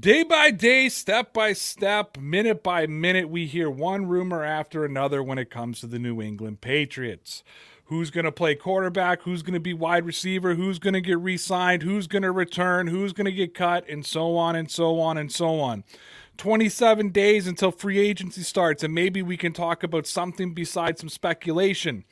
Day by day, step by step, minute by minute, we hear one rumor after another when it comes to the New England Patriots. Who's going to play quarterback? Who's going to be wide receiver? Who's going to get re signed? Who's going to return? Who's going to get cut? And so on and so on and so on. 27 days until free agency starts, and maybe we can talk about something besides some speculation.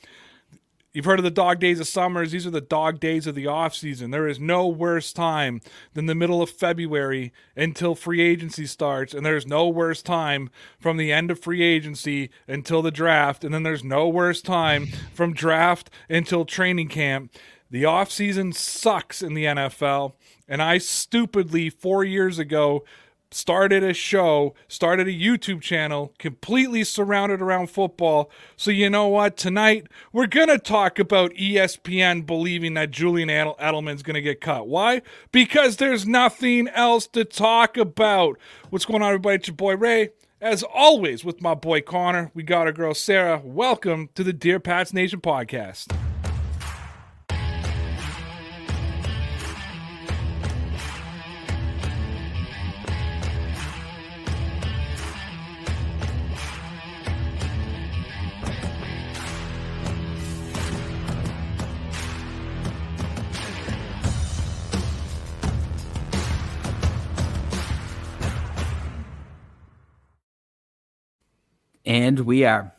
You've heard of the dog days of summers. These are the dog days of the off season. There is no worse time than the middle of February until free agency starts, and there's no worse time from the end of free agency until the draft, and then there's no worse time from draft until training camp. The off season sucks in the NFL, and I stupidly 4 years ago started a show, started a YouTube channel completely surrounded around football. So, you know what? Tonight, we're going to talk about ESPN believing that Julian Edelman's going to get cut. Why? Because there's nothing else to talk about. What's going on, everybody? It's your boy Ray. As always, with my boy Connor, we got our girl Sarah. Welcome to the Dear Pats Nation podcast. And we are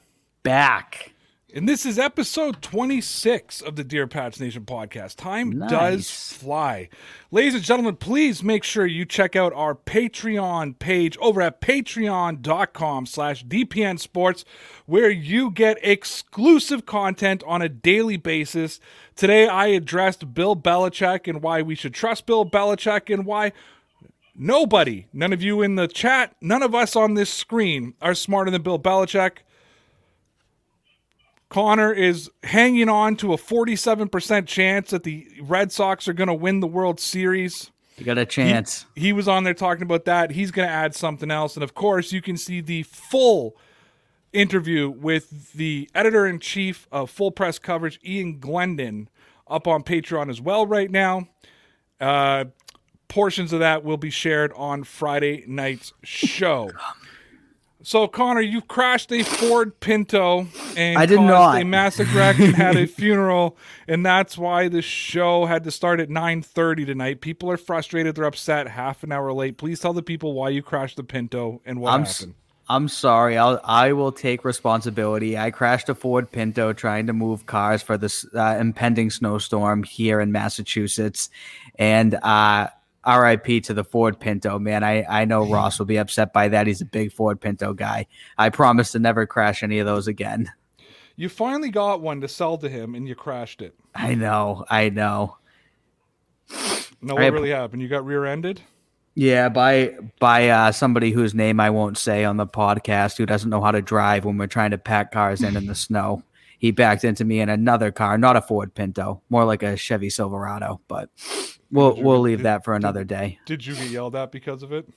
back. And this is episode 26 of the Dear Pats Nation podcast. Time nice. does fly. Ladies and gentlemen, please make sure you check out our Patreon page over at patreon.com slash DPN Sports, where you get exclusive content on a daily basis. Today, I addressed Bill Belichick and why we should trust Bill Belichick and why Nobody, none of you in the chat, none of us on this screen are smarter than Bill Belichick. Connor is hanging on to a 47% chance that the Red Sox are going to win the World Series. You got a chance. He, he was on there talking about that. He's going to add something else. And of course, you can see the full interview with the editor in chief of Full Press Coverage, Ian Glendon, up on Patreon as well right now. Uh, portions of that will be shared on Friday night's show. So Connor, you crashed a Ford Pinto and I did caused not. a massive wreck and had a funeral, and that's why the show had to start at 9:30 tonight. People are frustrated; they're upset. Half an hour late. Please tell the people why you crashed the Pinto and what I'm happened. S- I'm sorry. I'll I will take responsibility. I crashed a Ford Pinto trying to move cars for this uh, impending snowstorm here in Massachusetts, and uh, RIP to the Ford Pinto, man. I, I know Ross will be upset by that. He's a big Ford Pinto guy. I promise to never crash any of those again. You finally got one to sell to him and you crashed it. I know. I know. No, what I, really happened? You got rear ended? Yeah, by by uh, somebody whose name I won't say on the podcast who doesn't know how to drive when we're trying to pack cars in in the snow. He backed into me in another car, not a Ford Pinto, more like a Chevy Silverado, but We'll you, we'll leave did, that for another did, day. Did you get yelled at because of it?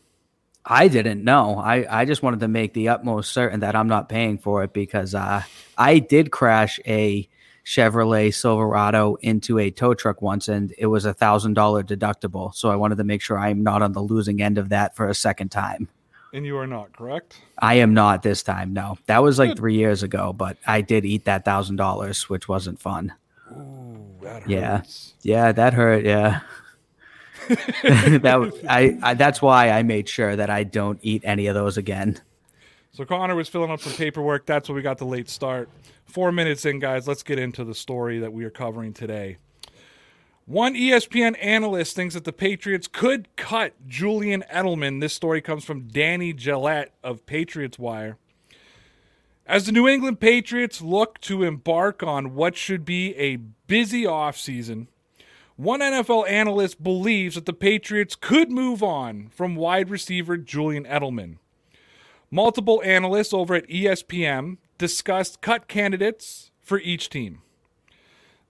I didn't know. I, I just wanted to make the utmost certain that I'm not paying for it because uh, I did crash a Chevrolet Silverado into a tow truck once, and it was a thousand dollar deductible. So I wanted to make sure I'm not on the losing end of that for a second time. And you are not correct. I am not this time. No, that was like Good. three years ago, but I did eat that thousand dollars, which wasn't fun. Ooh, that yeah, yeah, that hurt. Yeah. that I, I that's why I made sure that I don't eat any of those again. So Connor was filling up some paperwork. That's why we got the late start. Four minutes in, guys. Let's get into the story that we are covering today. One ESPN analyst thinks that the Patriots could cut Julian Edelman. This story comes from Danny Gillette of Patriots Wire. As the New England Patriots look to embark on what should be a busy offseason, one NFL analyst believes that the Patriots could move on from wide receiver Julian Edelman. Multiple analysts over at ESPN discussed cut candidates for each team.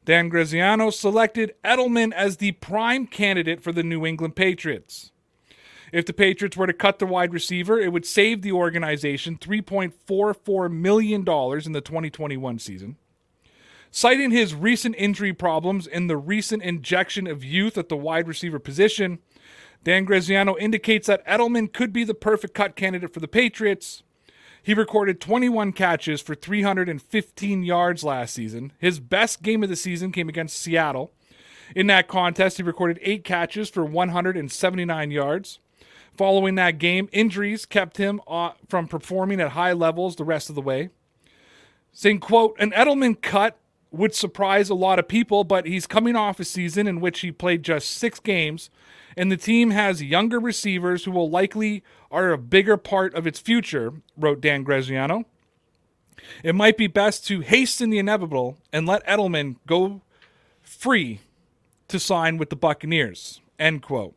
Dan Graziano selected Edelman as the prime candidate for the New England Patriots. If the Patriots were to cut the wide receiver, it would save the organization $3.44 million in the 2021 season. Citing his recent injury problems and the recent injection of youth at the wide receiver position, Dan Graziano indicates that Edelman could be the perfect cut candidate for the Patriots. He recorded 21 catches for 315 yards last season. His best game of the season came against Seattle. In that contest, he recorded eight catches for 179 yards. Following that game, injuries kept him uh, from performing at high levels the rest of the way. Saying, quote, an Edelman cut would surprise a lot of people, but he's coming off a season in which he played just six games and the team has younger receivers who will likely are a bigger part of its future, wrote Dan Graziano. It might be best to hasten the inevitable and let Edelman go free to sign with the Buccaneers. End quote.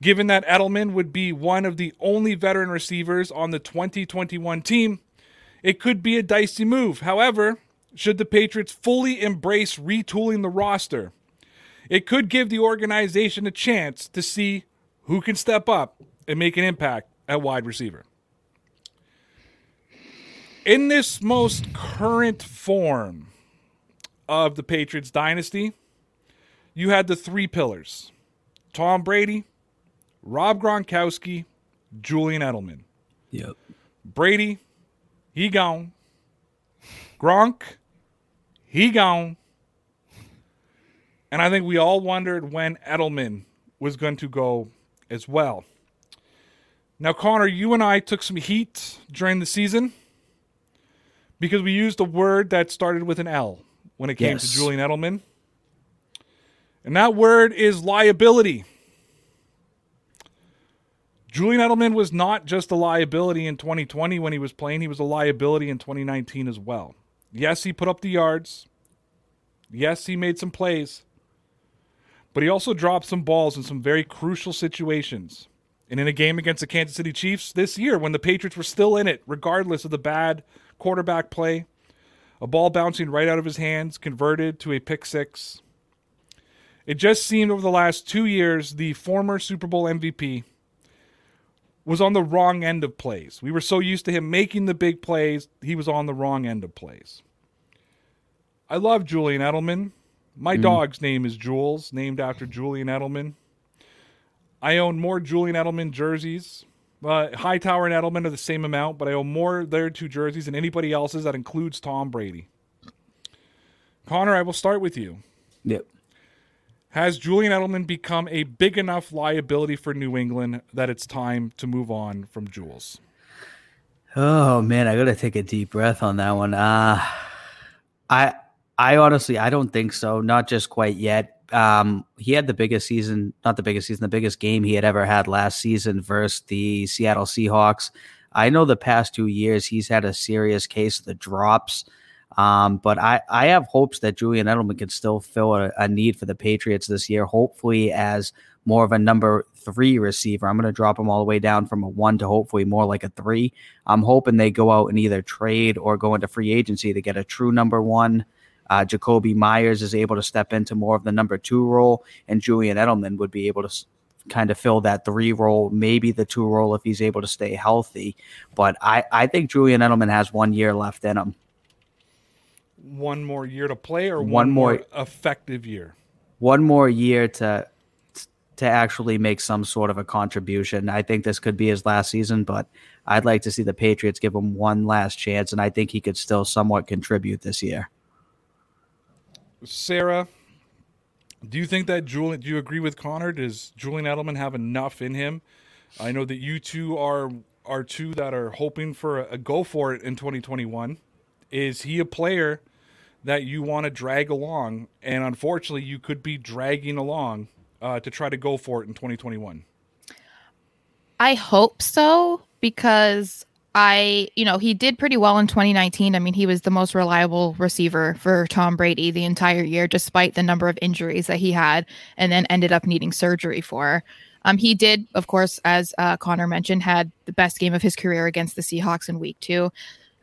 Given that Edelman would be one of the only veteran receivers on the 2021 team, it could be a dicey move. However, should the Patriots fully embrace retooling the roster, it could give the organization a chance to see who can step up and make an impact at wide receiver. In this most current form of the Patriots dynasty, you had the three pillars Tom Brady, Rob Gronkowski, Julian Edelman. Yep. Brady, he gone. Gronk, he gone. And I think we all wondered when Edelman was going to go as well. Now, Connor, you and I took some heat during the season because we used a word that started with an L when it came yes. to Julian Edelman. And that word is liability. Julian Edelman was not just a liability in 2020 when he was playing, he was a liability in 2019 as well. Yes, he put up the yards. Yes, he made some plays but he also dropped some balls in some very crucial situations. And in a game against the Kansas City Chiefs this year, when the Patriots were still in it, regardless of the bad quarterback play, a ball bouncing right out of his hands, converted to a pick six. It just seemed over the last two years, the former Super Bowl MVP was on the wrong end of plays. We were so used to him making the big plays, he was on the wrong end of plays. I love Julian Edelman. My mm. dog's name is Jules, named after Julian Edelman. I own more Julian Edelman jerseys. Uh, Hightower and Edelman are the same amount, but I own more their two jerseys than anybody else's. That includes Tom Brady. Connor, I will start with you. Yep. Has Julian Edelman become a big enough liability for New England that it's time to move on from Jules? Oh man, I gotta take a deep breath on that one. Uh I I honestly, I don't think so. Not just quite yet. Um, he had the biggest season, not the biggest season, the biggest game he had ever had last season versus the Seattle Seahawks. I know the past two years he's had a serious case of the drops. Um, but I, I have hopes that Julian Edelman can still fill a, a, need for the Patriots this year, hopefully as more of a number three receiver. I'm going to drop him all the way down from a one to hopefully more like a three. I'm hoping they go out and either trade or go into free agency to get a true number one uh, Jakobi Meyers is able to step into more of the number two role, and Julian Edelman would be able to kind of fill that three role, maybe the two role if he's able to stay healthy. But I, I think Julian Edelman has one year left in him. One more year to play, or one, one more, more effective year. One more year to to actually make some sort of a contribution. I think this could be his last season, but I'd like to see the Patriots give him one last chance, and I think he could still somewhat contribute this year. Sarah, do you think that Julian? Do you agree with Connor? Does Julian Edelman have enough in him? I know that you two are are two that are hoping for a, a go for it in 2021. Is he a player that you want to drag along? And unfortunately, you could be dragging along uh, to try to go for it in 2021. I hope so because I, you know, he did pretty well in 2019. I mean, he was the most reliable receiver for Tom Brady the entire year, despite the number of injuries that he had and then ended up needing surgery for. Um, he did, of course, as uh, Connor mentioned, had the best game of his career against the Seahawks in week two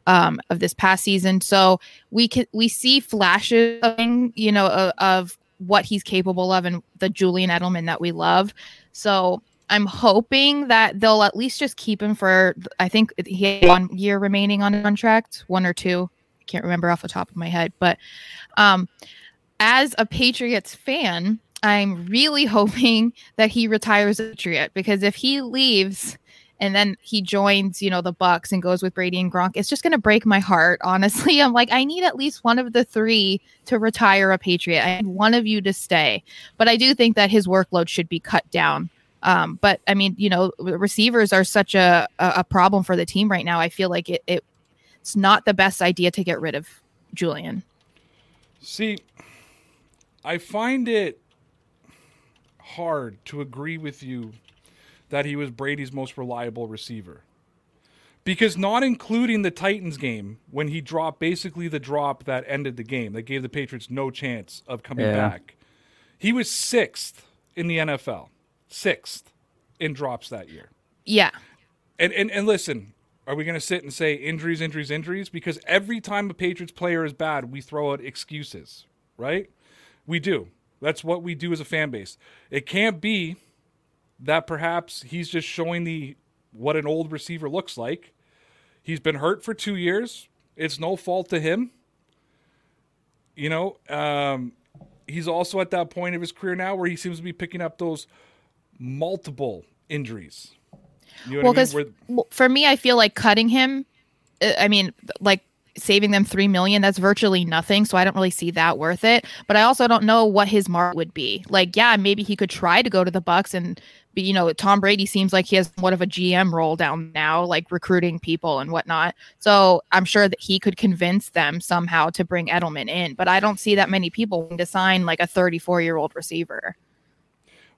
um, of this past season. So we can we see flashes of, you know, of, of what he's capable of and the Julian Edelman that we love. So I'm hoping that they'll at least just keep him for. I think he had one year remaining on contract, one or two. I can't remember off the top of my head, but um, as a Patriots fan, I'm really hoping that he retires a Patriot because if he leaves and then he joins, you know, the Bucks and goes with Brady and Gronk, it's just going to break my heart. Honestly, I'm like, I need at least one of the three to retire a Patriot. I need one of you to stay, but I do think that his workload should be cut down. Um, but I mean, you know, receivers are such a, a problem for the team right now. I feel like it, it it's not the best idea to get rid of Julian. See, I find it hard to agree with you that he was Brady's most reliable receiver. Because not including the Titans game when he dropped basically the drop that ended the game, that gave the Patriots no chance of coming yeah. back, he was sixth in the NFL. Sixth in drops that year. Yeah. And and, and listen, are we going to sit and say injuries, injuries, injuries? Because every time a Patriots player is bad, we throw out excuses, right? We do. That's what we do as a fan base. It can't be that perhaps he's just showing the what an old receiver looks like. He's been hurt for two years. It's no fault to him. You know, um, he's also at that point of his career now where he seems to be picking up those multiple injuries. You know well, because I mean? for me, I feel like cutting him. Uh, I mean, like saving them three million that's virtually nothing so i don't really see that worth it but i also don't know what his mark would be like yeah maybe he could try to go to the bucks and be you know tom brady seems like he has what of a gm role down now like recruiting people and whatnot so i'm sure that he could convince them somehow to bring edelman in but i don't see that many people to sign like a 34 year old receiver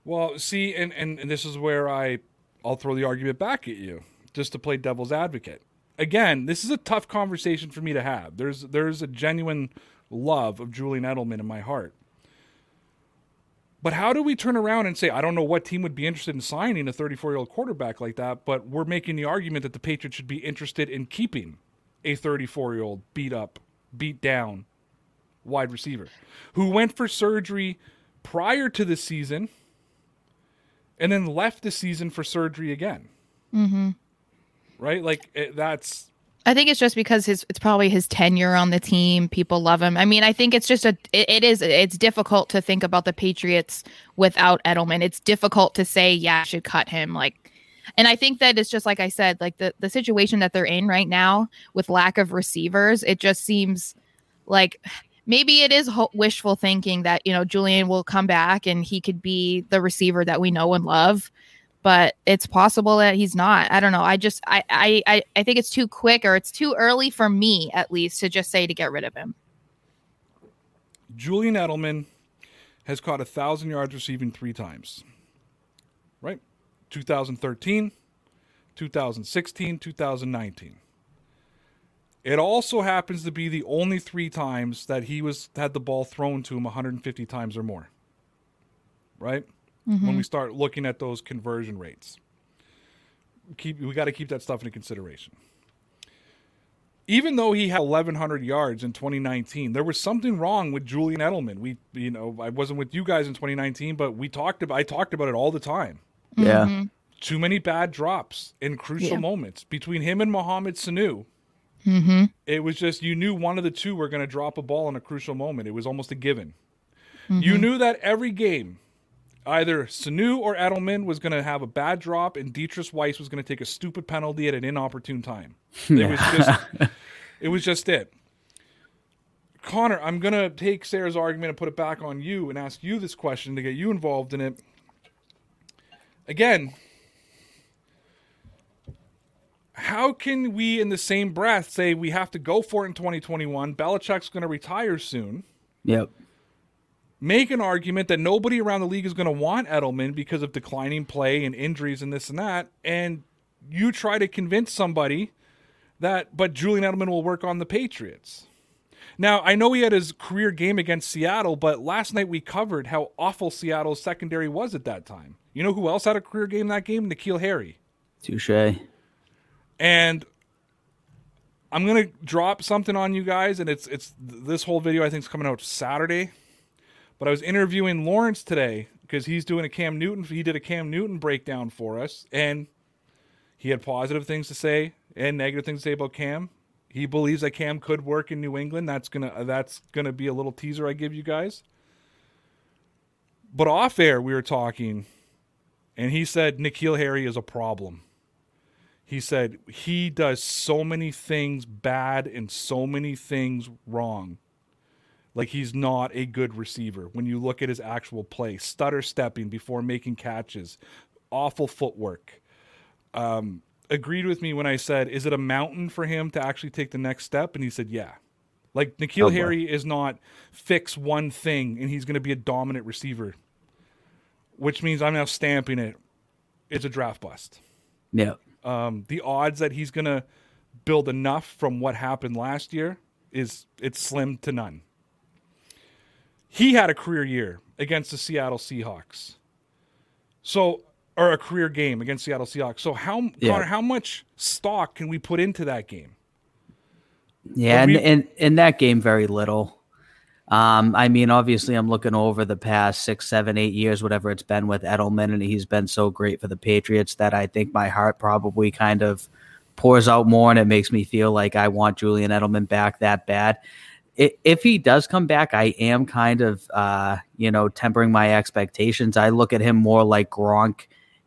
well see and, and and this is where i i'll throw the argument back at you just to play devil's advocate again, this is a tough conversation for me to have. There's there's a genuine love of Julian Edelman in my heart. But how do we turn around and say, I don't know what team would be interested in signing a 34 year old quarterback like that, but we're making the argument that the Patriots should be interested in keeping a 34 year old beat up, beat down wide receiver who went for surgery prior to the season and then left the season for surgery again. Mm-hmm right? Like it, that's. I think it's just because his it's probably his tenure on the team. People love him. I mean, I think it's just a it, it is it's difficult to think about the Patriots without Edelman. It's difficult to say yeah, I should cut him like and I think that it's just like I said, like the the situation that they're in right now with lack of receivers, it just seems like maybe it is ho- wishful thinking that you know Julian will come back and he could be the receiver that we know and love but it's possible that he's not. I don't know. I just I I I think it's too quick or it's too early for me at least to just say to get rid of him. Julian Edelman has caught a thousand yards receiving three times. Right? 2013, 2016, 2019. It also happens to be the only three times that he was had the ball thrown to him 150 times or more. Right? Mm-hmm. when we start looking at those conversion rates. Keep we got to keep that stuff into consideration. Even though he had 1,100 yards in 2019, there was something wrong with Julian Edelman. We, you know, I wasn't with you guys in 2019, but we talked about. I talked about it all the time. Yeah. Mm-hmm. Too many bad drops in crucial yeah. moments between him and Mohamed Sanu. Mm-hmm. It was just you knew one of the two were going to drop a ball in a crucial moment. It was almost a given. Mm-hmm. You knew that every game either Sanu or Edelman was going to have a bad drop, and Deatrich Wise was going to take a stupid penalty at an inopportune time. It was just, it was just it. Connor, I'm going to take Sarah's argument and put it back on you and ask you this question to get you involved in it. Again, how can we, in the same breath, say we have to go for it in 2021? Belichick's going to retire soon. Yep make an argument that nobody around the league is going to want Edelman because of declining play and injuries and this and that, and you try to convince somebody that, but Julian Edelman will work on the Patriots. Now, I know he had his career game against Seattle, but last night we covered how awful Seattle's secondary was at that time. You know who else had a career game that game? N'Keal Harry. Touche. And I'm gonna drop something on you guys, and it's it's this whole video I think is coming out Saturday. But I was interviewing Lawrence today because he's doing a Cam Newton. He did a Cam Newton breakdown for us, and he had positive things to say and negative things to say about Cam. He believes that Cam could work in New England. That's gonna that's gonna be a little teaser I give you guys. But off air, we were talking, and he said N'Keal Harry is a problem. He said he does so many things bad and so many things wrong. Like he's not a good receiver when you look at his actual play, stutter stepping before making catches, awful footwork. Um, agreed with me when I said, "Is it a mountain for him to actually take the next step?" And he said, "Yeah." Like N'Keal Oh, boy. Harry is not fix one thing and he's going to be a dominant receiver, which means I'm now stamping it. It's a draft bust. Yeah. Um, the odds that he's going to build enough from what happened last year is it's slim to none. He had a career year against the Seattle Seahawks. So, or a career game against Seattle Seahawks. So, how Yeah. Connor, how much stock can we put into that game? Yeah, and we- in, in that game, very little. Um, I mean, obviously, I'm looking over the past six, seven, eight years, whatever it's been with Edelman, and he's been so great for the Patriots that I think my heart probably kind of pours out more, and it makes me feel like I want Julian Edelman back that bad. If he does come back, I am kind of, uh, you know, tempering my expectations. I look at him more like Gronk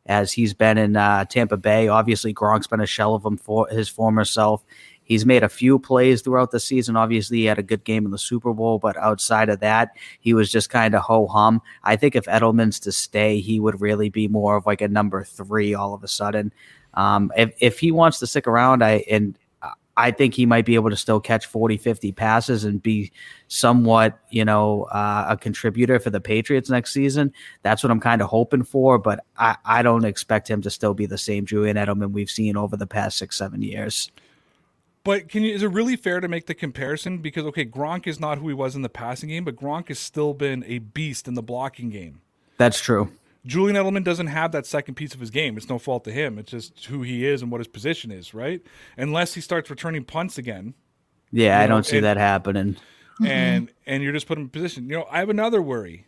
as he's been in uh, Tampa Bay. Obviously, Gronk's been a shell of him for his former self. He's made a few plays throughout the season. Obviously, he had a good game in the Super Bowl, but outside of that, he was just kind of ho hum. I think if Edelman's to stay, he would really be more of like a number three all of a sudden. Um, if, if he wants to stick around, I and I think he might be able to still catch 40, 50 passes and be somewhat, you know, uh, a contributor for the Patriots next season. That's what I'm kind of hoping for, but I, I don't expect him to still be the same Julian Edelman we've seen over the past six, seven years. But can you? Is it really fair to make the comparison? Because okay, Gronk is not who he was in the passing game, but Gronk has still been a beast in the blocking game. That's true. Julian Edelman doesn't have that second piece of his game. It's no fault to him. It's just who he is and what his position is, right? Unless he starts returning punts again, Yeah, I You know, don't see and- that happening. and and you're just putting him in position. You know, I have another worry.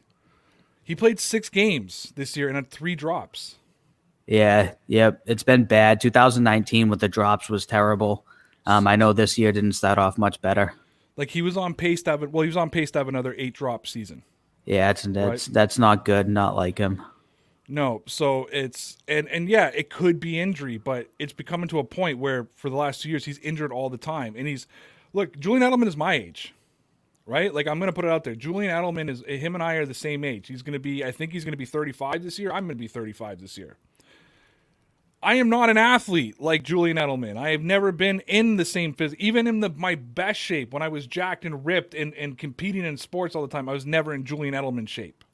He played six games this year and had three drops. Yeah, yep. It's been bad. 2019 with the drops was terrible. Um, I know this year didn't start off much better. Like he was on pace to have. Well, he was on pace to have another eight drop season. Yeah, it's that's that's not good. Not like him. No, so it's and and yeah, it could be injury, but it's becoming to a point where for the last two years he's injured all the time, and he's look. Julian Edelman is my age, right? Like I'm gonna put it out there. Julian Edelman is him and I are the same age. He's gonna be. I think he's gonna be 35 this year. I'm gonna be 35 this year. I am not an athlete like Julian Edelman. I have never been in the same phys Even in the my best shape, when I was jacked and ripped and, and competing in sports all the time, I was never in Julian Edelman shape.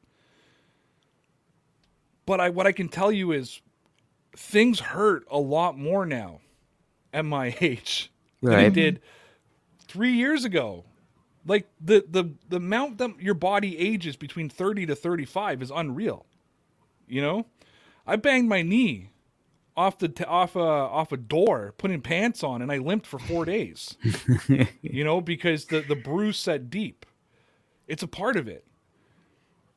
But I what I can tell you is things hurt a lot more now at my age than it did three years ago. Like the the the amount that your body ages between 30 to 35 is unreal. You know? I banged my knee off the t- off a off a door, putting pants on, and I limped for four days. you know, because the the bruise set deep. It's a part of it.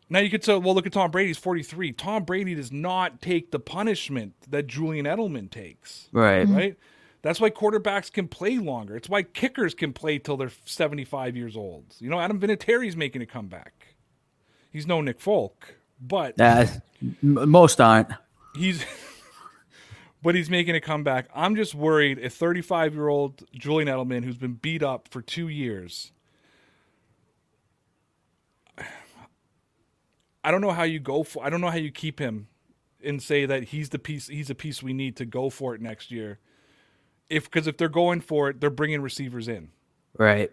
Now you could say, well, look at Tom Brady. He's 43. Tom Brady does not take the punishment that Julian Edelman takes. Right. Right. That's why quarterbacks can play longer. It's why kickers can play till they're 75 years old. You know, Adam Vinatieri's making a comeback. He's no Nick Folk, but Uh, most aren't. he's but he's making a comeback. I'm just worried a 35 year old Julian Edelman who's been beat up for two years. I don't know how you go for. I don't know how you keep him and say that he's the piece. He's a piece we need to go for it next year. If because if they're going for it, they're bringing receivers in. Right.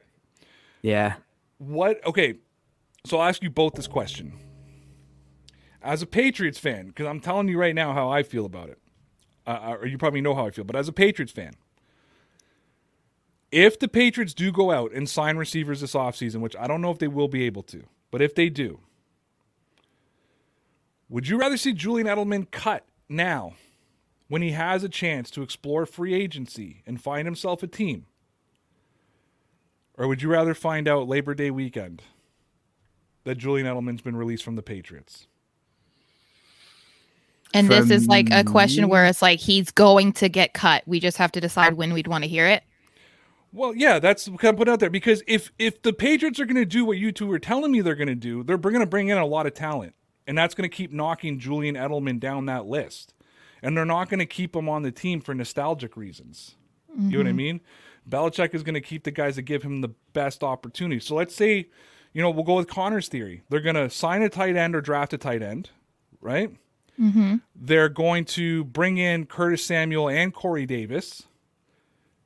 Yeah. What? Okay, so I'll ask you both this question. As a Patriots fan, because I'm telling you right now how I feel about it, uh, or you probably know how I feel, but as a Patriots fan, if the Patriots do go out and sign receivers this offseason, which I don't know if they will be able to, but if they do, would you rather see Julian Edelman cut now when he has a chance to explore free agency and find himself a team? Or would you rather find out Labor Day weekend that Julian Edelman's been released from the Patriots? And this is like a question where it's like he's going to get cut. We just have to decide when we'd want to hear it. Well, yeah, that's what I put out there because if if the Patriots are going to do what you two are telling me they're going to do, they're going to bring in a lot of talent. And that's going to keep knocking Julian Edelman down that list. And they're not going to keep him on the team for nostalgic reasons. Mm-hmm. You know what I mean? Belichick is going to keep the guys that give him the best opportunity. So let's say, you know, we'll go with Connor's theory. They're going to sign a tight end or draft a tight end, right? Mm-hmm. They're going to bring in Curtis Samuel and Corey Davis.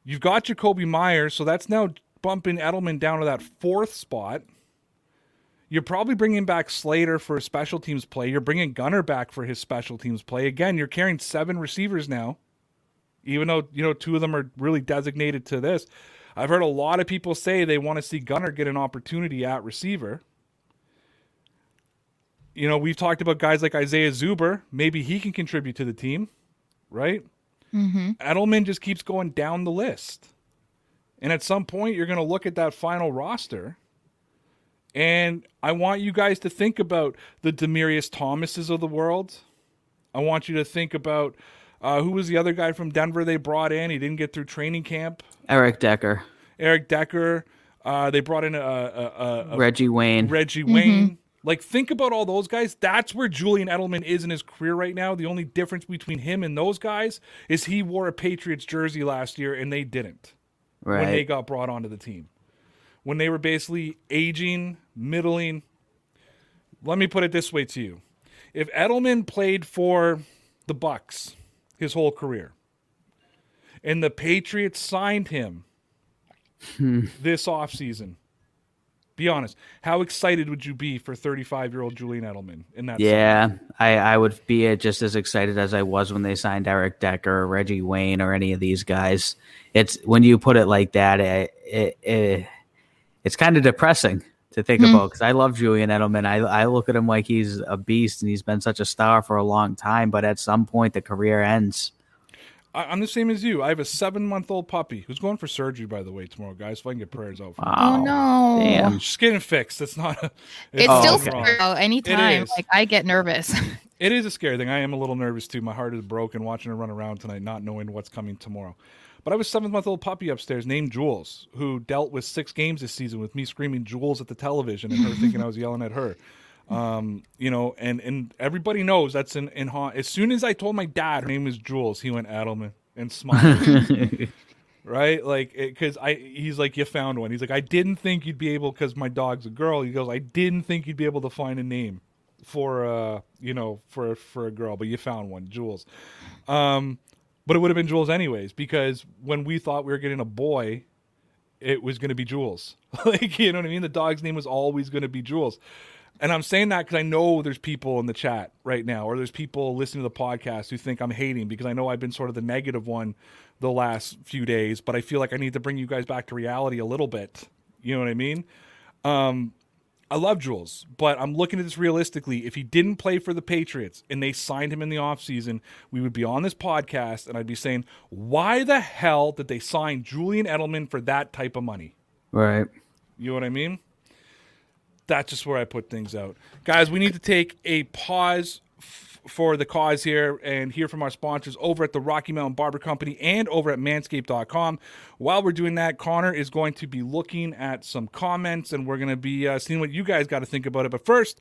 You've got Jakobi Meyers, so that's now bumping Edelman down to that fourth spot. You're probably bringing back Slater for a special teams play. You're bringing Gunner back for his special teams play. Again, you're carrying seven receivers now, even though you know two of them are really designated to this. I've heard a lot of people say they want to see Gunner get an opportunity at receiver. You know, we've talked about guys like Isaiah Zuber. Maybe he can contribute to the team, right? Mm-hmm. Edelman just keeps going down the list. And at some point, you're going to look at that final roster and I want you guys to think about the Demaryius Thomases of the world. I want you to think about uh, who was the other guy from Denver they brought in. He didn't get through training camp. Eric Decker. Eric Decker. Uh, they brought in a, a, a Reggie Wayne. Reggie mm-hmm. Wayne. Like, think about all those guys. That's where Julian Edelman is in his career right now. The only difference between him and those guys is he wore a Patriots jersey last year and they didn't right. when they got brought onto the team when they were basically aging, middling. Let me put it this way to you. If Edelman played for the Bucks his whole career and the Patriots signed him hmm. this offseason, be honest. How excited would you be for 35 year old Julian Edelman in that? Yeah, I, I would be just as excited as I was when they signed Eric Decker, or Reggie Wayne, or any of these guys. It's when you put it like that, it, it, it it's kind of depressing to think mm about because I love Julian Edelman. I, I look at him like he's a beast and he's been such a star for a long time, but at some point the career ends. I'm the same as you. I have a seven month old puppy who's going for surgery, by the way, tomorrow, guys. If I can get prayers out for wow. Oh, no. Damn. She's getting fixed. It's not. A, it's, it's still scary though. Anytime. Like, I get nervous. it is a scary thing. I am a little nervous too. My heart is broken watching her run around tonight, not knowing what's coming tomorrow. But I was seventh month old puppy upstairs named Jules, who dealt with six games this season with me screaming Jules at the television and her thinking I was yelling at her. Um, you know, and and everybody knows that's in in As soon as I told my dad her name is Jules, he went Edelman and smiled. right? Like, because I, he's like, you found one. He's like, I didn't think you'd be able, because my dog's a girl. He goes, I didn't think you'd be able to find a name for, uh, you know, for for a girl, but you found one, Jules. Um, but it would have been Jules anyways because when we thought we were getting a boy, it was going to be Jules. like you know what I mean? The dog's name was always going to be Jules. And I'm saying that because I know there's people in the chat right now, or there's people listening to the podcast who think I'm hating because I know I've been sort of the negative one the last few days, but I feel like I need to bring you guys back to reality a little bit. You know what I mean? Um, I love Jules, but I'm looking at this realistically. If he didn't play for the Patriots and they signed him in the offseason, we would be on this podcast and I'd be saying, why the hell did they sign Julian Edelman for that type of money? Right. You know what I mean? That's just where I put things out. Guys, we need to take a pause for the cause here and hear from our sponsors over at the Rocky Mountain Barber Company and over at manscaped.com. While we're doing that, Connor is going to be looking at some comments and we're going to be uh, seeing what you guys got to think about it. But first,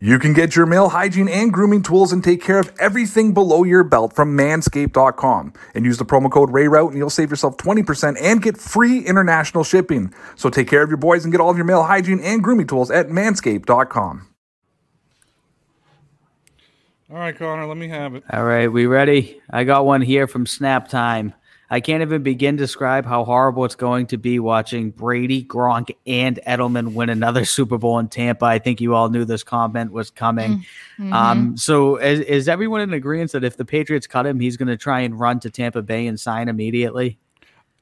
You can get your male hygiene and grooming tools and take care of everything below your belt from manscaped.com. And use the promo code RAYROUTE and you'll save yourself 20% and get free international shipping. So take care of your boys and get all of your male hygiene and grooming tools at manscaped.com. All right, Connor, let me have it. All right, we ready? I got one here from Snap Time. I can't even begin to describe how horrible it's going to be watching Brady, Gronk, and Edelman win another Super Bowl in Tampa. I think you all knew this comment was coming. Mm-hmm. Um, so, is, is everyone in agreement that if the Patriots cut him, he's going to try and run to Tampa Bay and sign immediately?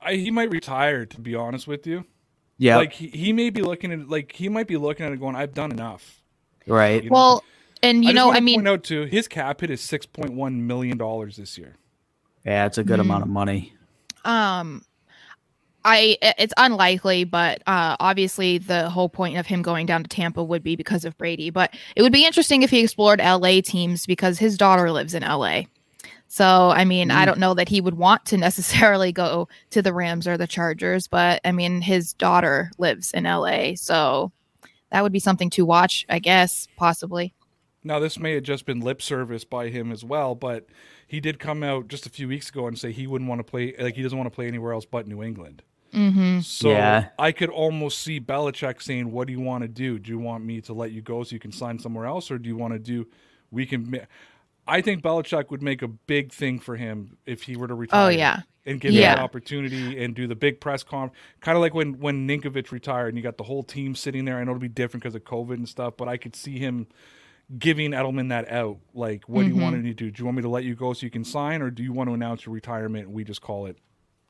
I, he might retire, to be honest with you. Yeah, like he, he may be looking at like he might be looking at it going, "I've done enough." Right. You know? Well, and you I know, I mean, point out too, his cap hit is six point one million dollars this year. Yeah, it's a good mm. amount of money. Um, I it's unlikely, but uh, obviously the whole point of him going down to Tampa would be because of Brady. But it would be interesting if he explored LA teams because his daughter lives in LA. So I mean, mm. I don't know that he would want to necessarily go to the Rams or the Chargers, but I mean, his daughter lives in LA, so that would be something to watch, I guess, possibly. Now, this may have just been lip service by him as well, but he did come out just a few weeks ago and say he wouldn't want to play, like he doesn't want to play anywhere else but New England. Mm-hmm. So yeah. I could almost see Belichick saying, "What do you want to do? Do you want me to let you go so you can sign somewhere else, or do you want to do? We can." I think Belichick would make a big thing for him if he were to retire. Oh yeah, and give yeah. him that opportunity and do the big press conference, kind of like when when Ninkovich retired and you got the whole team sitting there. I know it'll be different because of COVID and stuff, but I could see him giving Edelman that out. Like, what mm-hmm. do you want mm-hmm. me to do? Do you want me to let you go so you can sign, or do you want to announce your retirement and we just call it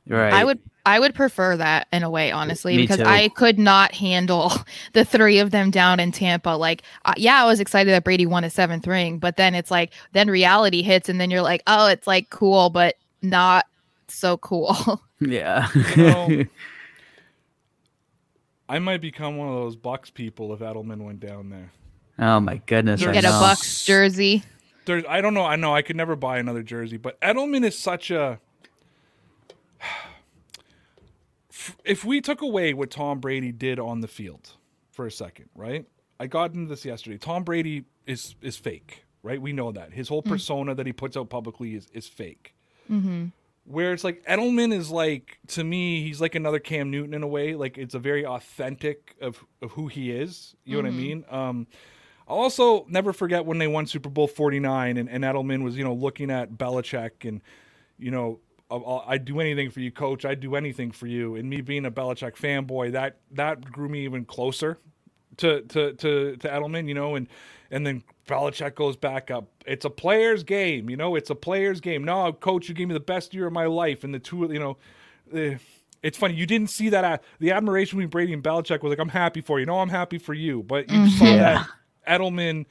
Right. I would I would prefer that in a way, honestly, Me because too. I could not handle the three of them down in Tampa. Like, uh, yeah, I was excited that Brady won a seventh ring, but then it's like, then reality hits, and then you're like, oh, it's like cool, but not so cool. Yeah. I might become one of those Bucks people if Edelman went down there. Oh my goodness! You get a Bucks jersey. There's, I don't know. I know I could never buy another jersey, but Edelman is such a if we took away what Tom Brady did on the field for a second, right? I got into this yesterday. Tom Brady is is fake, right? We know that his whole mm. persona mm. that he puts out publicly is is fake. Mm-hmm. Where it's like Edelman is like to me, he's like another Cam Newton in a way. Like it's a very authentic of of who he is. You know mm-hmm. what I mm-hmm. mean? Um, I'll also never forget when they won Super Bowl forty nine and, and Edelman was you know looking at Belichick and you know I'd do anything for you, coach. I'd do anything for you. And me being a Belichick fanboy, that that grew me even closer to to to to Edelman, you know, and and then Belichick goes back up. It's a player's game, you know. It's a player's game. No, coach, you gave me the best year of my life, and the two, you know. Uh, it's funny you didn't see that. the admiration between Brady and Belichick was like, "I'm happy for you." No, I'm happy for you, but you mm-hmm. saw yeah. that Edelman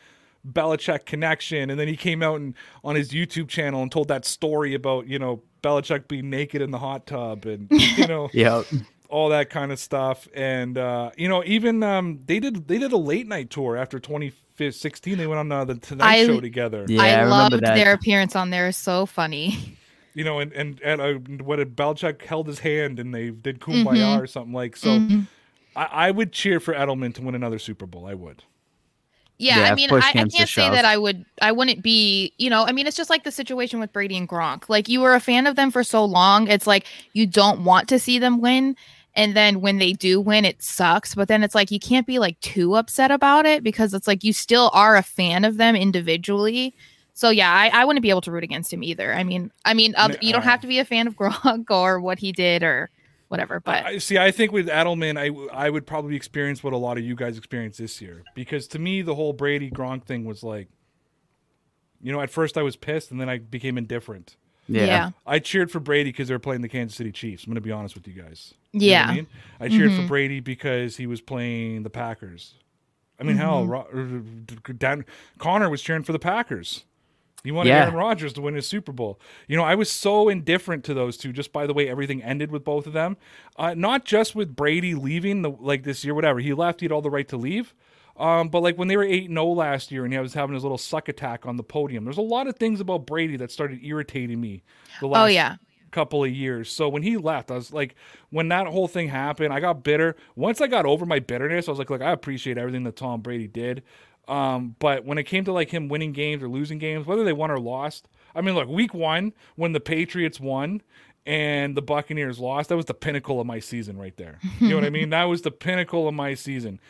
Belichick connection, and then he came out and on his YouTube channel and told that story about you know Belichick being naked in the hot tub and you know yeah all that kind of stuff. And uh, you know even um, they did they did a late night tour after 2016 they went on uh, the Tonight I, Show together. Yeah, I, I loved that. their appearance on there. So funny. You know and and, and uh, what did Belichick held his hand and they did kumbaya mm-hmm. or something like so mm-hmm. I, I would cheer for Edelman to win another Super Bowl. I would yeah, yeah I mean, I, I, can't say that I would, I wouldn't be, you know, I mean, it's just like the situation with Brady and Gronk. Like, you were a fan of them for so long. It's like you don't want to see them win. And then when they do win, it sucks. But then it's like you can't be like too upset about it because it's like you still are a fan of them individually. So yeah, I, I wouldn't be able to root against him either. I mean, I mean, uh, you don't have to be a fan of Gronk or what he did or whatever. But I, see, I think with Edelman, I I would probably experience what a lot of you guys experienced this year because to me the whole Brady Gronk thing was like, you know, at first I was pissed and then I became indifferent. Yeah. yeah. I cheered for Brady because they were playing the Kansas City Chiefs. I'm going to be honest with you guys. You yeah. I, mean? I cheered mm-hmm. for Brady because he was playing the Packers. I mean, mm-hmm. hell, Dan, Connor was cheering for the Packers. He wanted yeah. Aaron Rodgers to win his Super Bowl. You know, I was so indifferent to those two just by the way everything ended with both of them. Uh, not just with Brady leaving the like this year, whatever. He left, he had all the right to leave. Um, but like when they were 8 0 last year and he was having his little suck attack on the podium, there's a lot of things about Brady that started irritating me the oh, last oh, yeah. couple of years. So when he left, I was like, when that whole thing happened, I got bitter. Once I got over my bitterness, I was like, look, I appreciate everything that Tom Brady did. Um, but when it came to like him winning games or losing games, whether they won or lost, I mean, look, week one when the Patriots won and the Buccaneers lost, that was the pinnacle of my season right there. You know what I mean? That was the pinnacle of my season.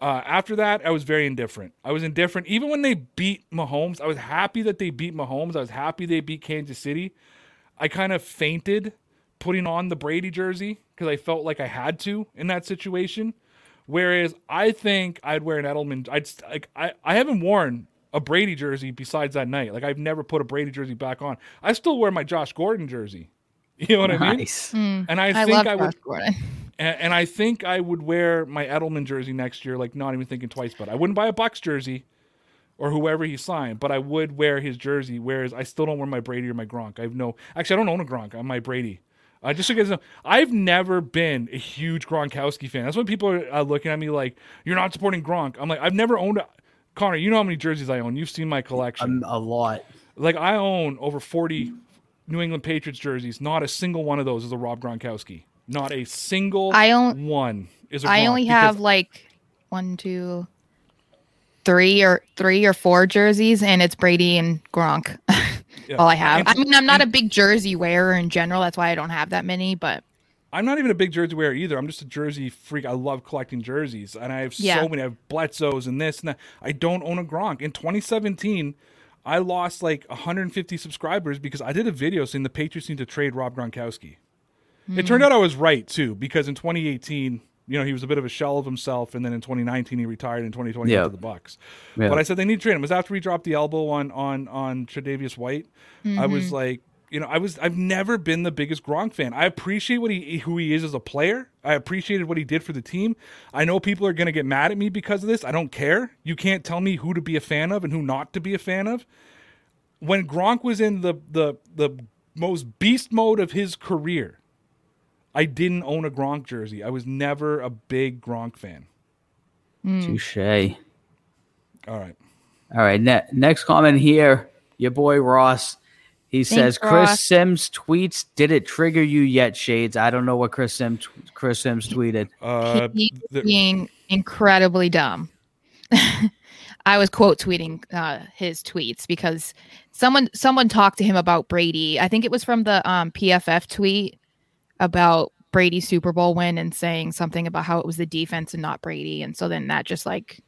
Uh, after that, I was very indifferent. I was indifferent even when they beat Mahomes. I was happy that they beat Mahomes. I was happy they beat Kansas City. I kind of fainted putting on the Brady jersey because I felt like I had to in that situation. Whereas I think I'd wear an Edelman. I'd like I, I haven't worn a Brady jersey besides that night. Like I've never put a Brady jersey back on. I still wear my Josh Gordon jersey. You know what nice. I mean? Mm, and I, I think I would. And, and, I think I would wear my Edelman jersey next year. Like not even thinking twice. But I wouldn't buy a Bucks jersey or whoever he signed. But I would wear his jersey. Whereas I still don't wear my Brady or my Gronk. I have no. Actually, I don't own a Gronk. I'm my Brady. Uh, just because I've never been a huge Gronkowski fan. That's when people are uh, looking at me like, "You're not supporting Gronk." I'm like, I've never owned. A- Connor, you know how many jerseys I own. You've seen my collection. Um, a lot. like I own over 40 New England Patriots jerseys. Not a single one of those is a Rob Gronkowski. Not a single I own- one is a I Gronk only because have like one, two, three or three or four jerseys, and it's Brady and Gronk. Yeah. All I have. I mean, I'm not a big jersey wearer in general. That's why I don't have that many. But I'm not even a big jersey wearer either. I'm just a jersey freak. I love collecting jerseys, and I have Yeah. so many. I have Bledsoes and this and that. I don't own a Gronk. In 2017, I lost like 150 subscribers because I did a video saying the Patriots need to trade Rob Gronkowski. It turned hmm. out I was right too because in 2018, you know, he was a bit of a shell of himself, and then in 2019 he retired. In 2020 he Yeah. to the Bucks. Yeah. But I said they need to trade him. It was after he dropped the elbow on on on Tre'Davious White. I was mm-hmm. like, you know, I was I've never been the biggest Gronk fan. I appreciate what he who he is as a player. I appreciated what he did for the team. I know people are going to get mad at me because of this. I don't care. You can't tell me who to be a fan of and who not to be a fan of. When Gronk was in the the the most beast mode of his career, I didn't own a Gronk jersey. I was never a big Gronk fan. Touche. All right. All right. Ne- next comment here. Your boy Ross. He says Chris Ross. Sims tweets. Did it trigger you yet, Shades? I don't know what Chris Sims Chris Sims tweeted. Uh, he's the- being incredibly dumb. I was quote tweeting uh, his tweets because someone someone talked to him about Brady. I think it was from the um, PFF tweet about Brady's Super Bowl win and saying something about how it was the defense and not Brady, and so then that just like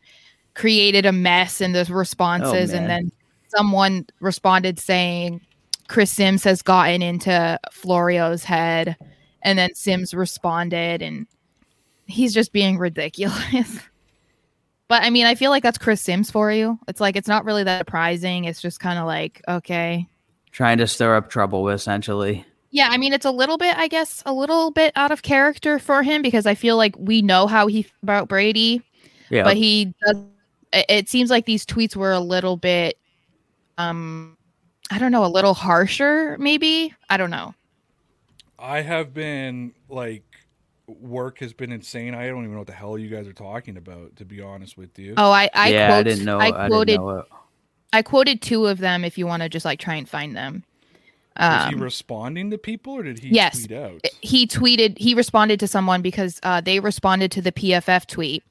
created a mess in the responses, man. and then someone responded saying Chris Sims has gotten into Florio's head, and then Sims responded, and he's just being ridiculous. but I mean, I feel like that's Chris Sims for you. It's like it's not really that surprising. It's just kind of like okay, Trying to stir up trouble, essentially. Yeah. I mean, it's a little bit, I guess, a little bit out of character for him because I feel like we know how he about Brady, Yeah. but he does. It it seems like these tweets were a little bit, um, I don't know, a little harsher. Maybe I don't know. I have been like work has been insane. I don't even know what the hell you guys are talking about, to be honest with you. Oh, I I yeah, quote, I didn't know. I, I quoted didn't know it. I quoted two of them if you want to just like try and find them. Was he Um, responding to people or did he yes. tweet out? he tweeted he responded to someone because uh, they responded to the PFF tweet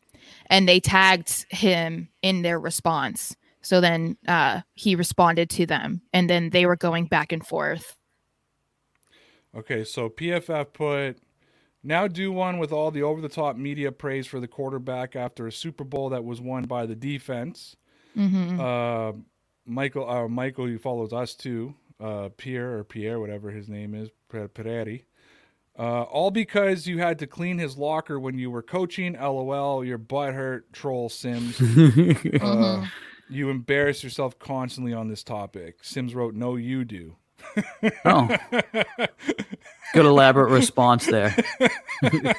and they tagged him in their response. So then uh, he responded to them and then they were going back and forth. Okay, so PFF put now do one with all the over the top media praise for the quarterback after a Super Bowl that was won by the defense. hmm Uh, Michael, uh, Michael, who follows us too, uh, Pierre or Pierre, whatever his name is, Per- Peretti. Uh, all because you had to clean his locker when you were coaching. LOL, your butt hurt, troll Sims. Uh, you embarrass yourself constantly on this topic. Sims wrote, "No, you do." Oh, good elaborate response there.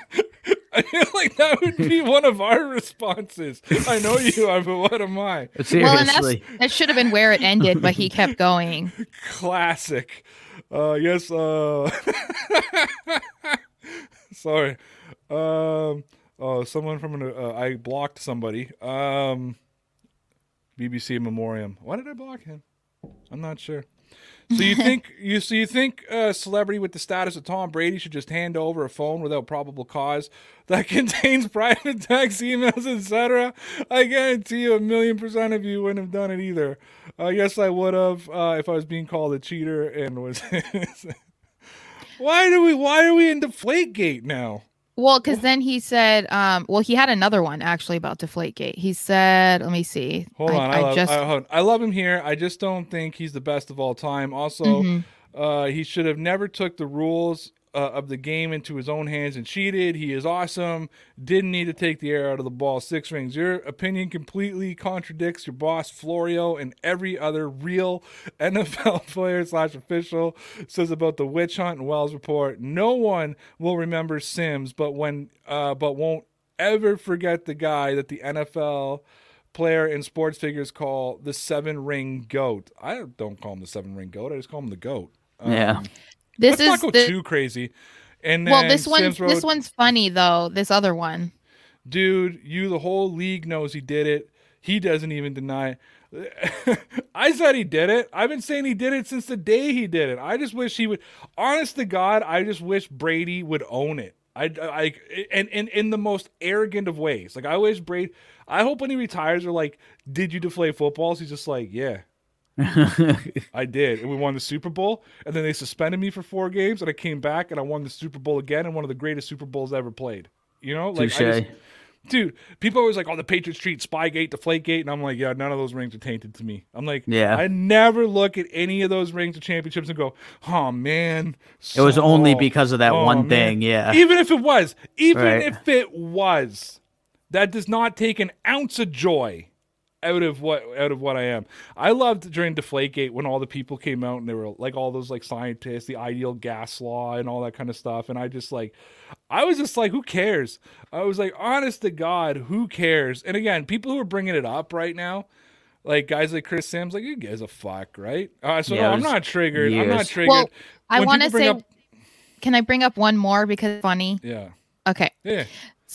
I feel like that would be one of our responses. I know you are, but what am I? Seriously. Well, and that's, that should have been where it ended, but he kept going. Classic. Uh, yes. Uh, sorry. Um, oh, someone from an. Uh, I blocked somebody. Um, BBC Memoriam. Why did I block him? I'm not sure. So you think you so you think a celebrity with the status of Tom Brady should just hand over a phone without probable cause that contains private text, emails, etc.? I guarantee you, a million percent of you wouldn't have done it either. Uh, yes, I would have uh, if I was being called a cheater and was. why do we? Why are we in Deflategate now? Well, because then he said, um, well, he had another one actually about Deflategate. He said, let me see. Hold I, on, I, I love, just I. I love him here. I just don't think he's the best of all time. Also, Mhm. uh, he should have never took the rules uh, of the game into his own hands and cheated. He is awesome. Didn't need to take the air out of the ball. Six rings. Your opinion completely contradicts your boss Florio and every other real NFL player slash official says about the witch hunt and Wells report. No one will remember Sims, but when uh, but won't ever forget the guy that the NFL player and sports figures call the seven ring goat. I don't call him the seven ring goat. I just call him the goat. Um, Yeah. This let's not is go the, too crazy. And Well, this one this one's funny though. This other one. dude, you the whole league knows he did it. He doesn't even deny it. I said he did it. I've been saying he did it since the day he did it. I just wish he would honest to God, I just wish Brady would own it. I I and, and in the most arrogant of ways. Like I wish Brady I hope when he retires they're like, Did you deflate footballs? He's just like, Yeah. I did. And we won the Super Bowl. And then they suspended me for four games and I came back and I won the Super Bowl again and one of the greatest Super Bowls ever played. You know? Like I just, dude, people always like, "Oh, the Patriots treat Spygate, Deflategate," and I'm like, "Yeah, none of those rings are tainted to me." I'm like, Yeah. I never look at any of those rings or championships and go, "Oh man." It was only because of that oh, one man." thing. Yeah. Even if it was, even Right. if it was, that does not take an ounce of joy out of what out of what I am. I loved during Deflategate when all the people came out and they were like all those like scientists, the ideal gas law and all that kind of stuff. And I just like I was just like, who cares? I was like, honest to God, who cares? And again, people who are bringing it up right now, like guys like Chris Sims, like you guys a fuck, right? Uh, so Yeah, no, I'm not triggered. I'm not triggered. Well, I want to say up- can I bring up one more because funny? yeah, Okay. yeah.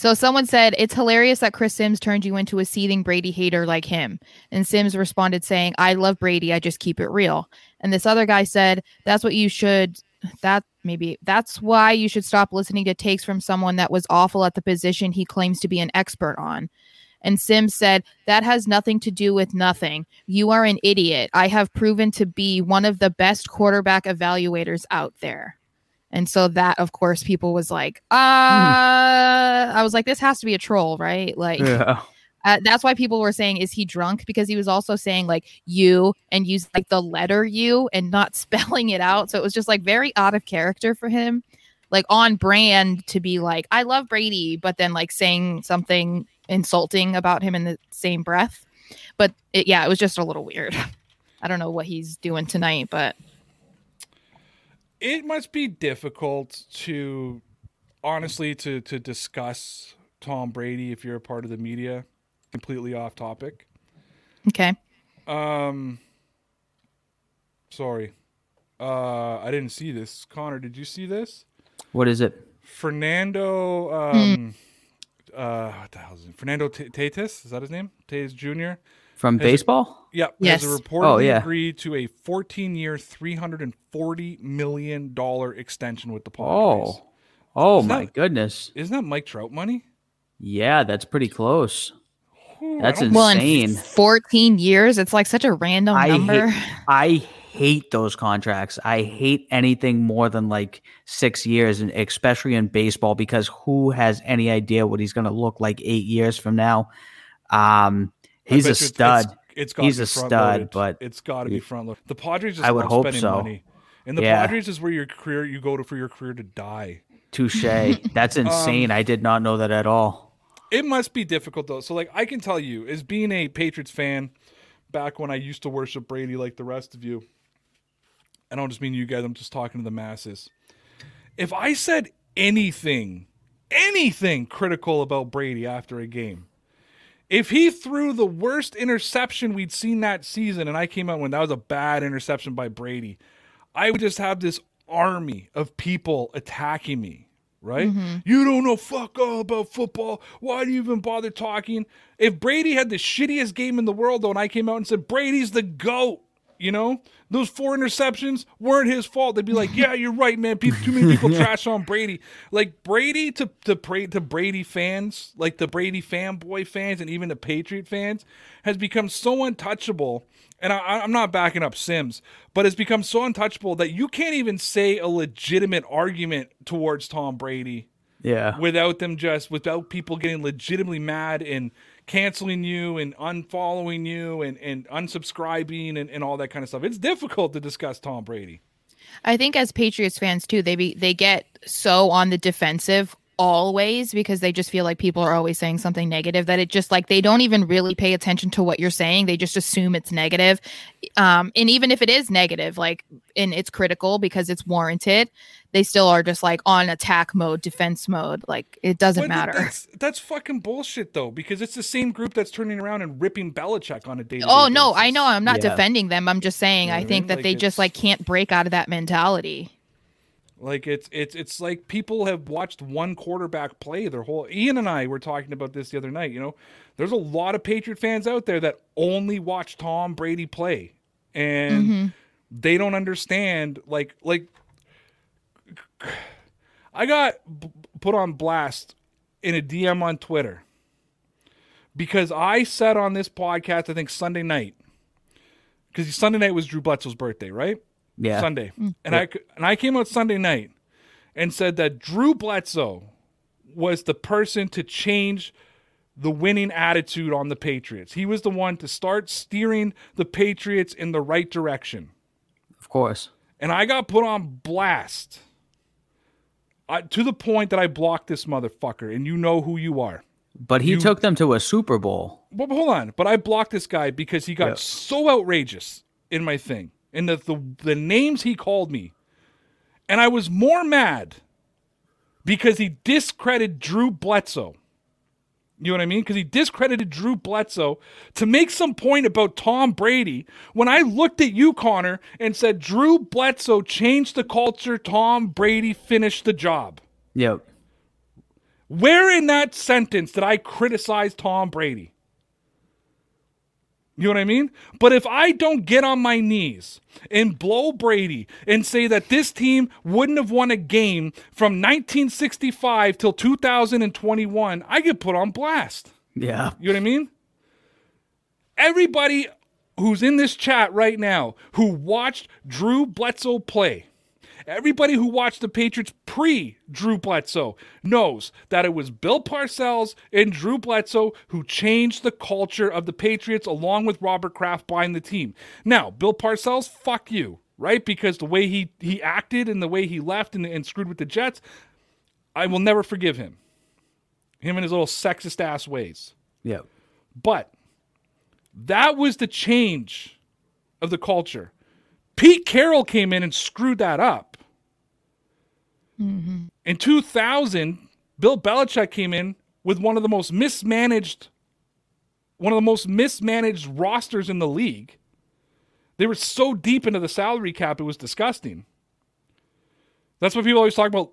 So someone said it's hilarious that Chris Sims turned you into a seething Brady hater like him. And Sims responded saying, "I love Brady, I just keep it real." And this other guy said, "That's what you should that maybe that's why you should stop listening to takes from someone that was awful at the position he claims to be an expert on." And Sims said, That has nothing to do with nothing. You are an idiot. I have proven to be one of the best quarterback evaluators out there. And so that, of course, people was like, uh, I was like, this has to be a troll, right? Like, Yeah. uh, that's why people were saying, is he drunk? Because he was also saying like you and use like the letter U and not spelling it out. So it was just like very out of character for him, like on brand to be like, I love Brady, but then like saying something insulting about him in the same breath. But it, yeah, it was just a little weird. I don't know what he's doing tonight, but it must be difficult to honestly to to discuss Tom Brady if you're a part of the media. Completely off topic. okay. Um sorry. Uh I didn't see this. Connor, did you see this? What is it? Fernando um uh what the hell is it? Fernando T- Tatis, is that his name? Tatis Jr. From Has- baseball? Yep. Yes. Has reportedly Oh, yeah. agreed to a 14 year, $340 million extension with the Padres. Oh. Oh Isn't my that- goodness. Isn't that Mike Trout money? Yeah, that's pretty close. Ooh, That's don't- Well, insane. in 14 years, it's like such a random I number. hate, I hate those contracts. I hate anything more than like six years, and especially in baseball, because who has any idea what he's going to look like eight years from now? Um, I he's a bet you it's- stud. It's, it's gotta He's a stud, but it's got to be front loaded. The Padres just I would hope spending so. money, and the Yeah. Padres is where your career you go to for your career to die. Touche. That's Um, insane. I did not know that at all. It must be difficult though. So like I can tell you, as being a Patriots fan, back when I used to worship Brady like the rest of you, I don't just mean you guys. I'm just talking to the masses. If I said anything, anything critical about Brady after a game, if he threw the worst interception we'd seen that season, and I came out when that was a bad interception by Brady, I would just have this army of people attacking me. Right? Mm-hmm. You don't know fuck all about football. Why do you even bother talking? If Brady had the shittiest game in the world, though, and I came out and said Brady's the goat, you know, those four interceptions weren't his fault. They'd be like, "Yeah, you're right, man. People, too many people trash on Brady." Like Brady to to pray to Brady fans, like the Brady fanboy fans, and even the Patriot fans, has become so untouchable. And I, I'm not backing up Sims, but it's become so untouchable that you can't even say a legitimate argument towards Tom Brady Yeah. without them just without people getting legitimately mad and canceling you and unfollowing you and, and unsubscribing and, and all that kind of stuff. It's difficult to discuss Tom Brady. I think as Patriots fans too, they be they get so on the defensive always because they just feel like people are always saying something negative that it just like they don't even really pay attention to what you're saying. They just assume it's negative. Um, and even if it is negative, like and it's critical because it's warranted, they still are just like on attack mode, defense mode. Like it doesn't But matter. That's, that's fucking bullshit though, because it's the same group that's turning around and ripping Belichick on a daily. Oh no, I know. I'm not Yeah. defending them. I'm just saying You know I what I think mean? that Like, they just like can't break out of that mentality. Like it's it's it's like people have watched one quarterback play their whole. Ian and I were talking about this the other night. You know, there's a lot of Patriot fans out there that only watch Tom Brady play, and Mm-hmm. they don't understand. Like like, I got b- put on blast in a DM on Twitter because I said on this podcast, I think Sunday night, because Sunday night was Drew Bledsoe's birthday, right? Yeah. Sunday, mm. and I and I came out Sunday night and said that Drew Bledsoe was the person to change the winning attitude on the Patriots. He was the one to start steering the Patriots in the right direction. Of course. And I got put on blast I, to the point that I blocked this motherfucker, and you know who you are. But he You- took them to a Super Bowl. But, but hold on, but I blocked this guy because he got Yeah. so outrageous in my thing, and the, the the names he called me, and I was more mad because he discredited Drew Bledsoe. You know what I mean? Because he discredited Drew Bledsoe to make some point about Tom Brady. When I looked at you, Connor, and said Drew Bledsoe changed the culture, Tom Brady finished the job. Yep. Where in that sentence did I criticize Tom Brady? You know what I mean? But if I don't get on my knees and blow Brady and say that this team wouldn't have won a game from 1965 till 2021, I get put on blast. Yeah. You know what I mean? Everybody who's in this chat right now who watched Drew Bledsoe play, everybody who watched the Patriots pre Drew Bledsoe knows that it was Bill Parcells and Drew Bledsoe who changed the culture of the Patriots along with Robert Kraft buying the team. Now, Bill Parcells, fuck you, right? Because the way he, he acted and the way he left and, and screwed with the Jets, I will never forgive him. Him and his little sexist ass ways. Yeah. But that was the change of the culture. Pete Carroll came in and screwed that up. In 2000, Bill Belichick came in with one of the most mismanaged one of the most mismanaged rosters in the league. They were so deep into the salary cap it was disgusting. That's what people always talk about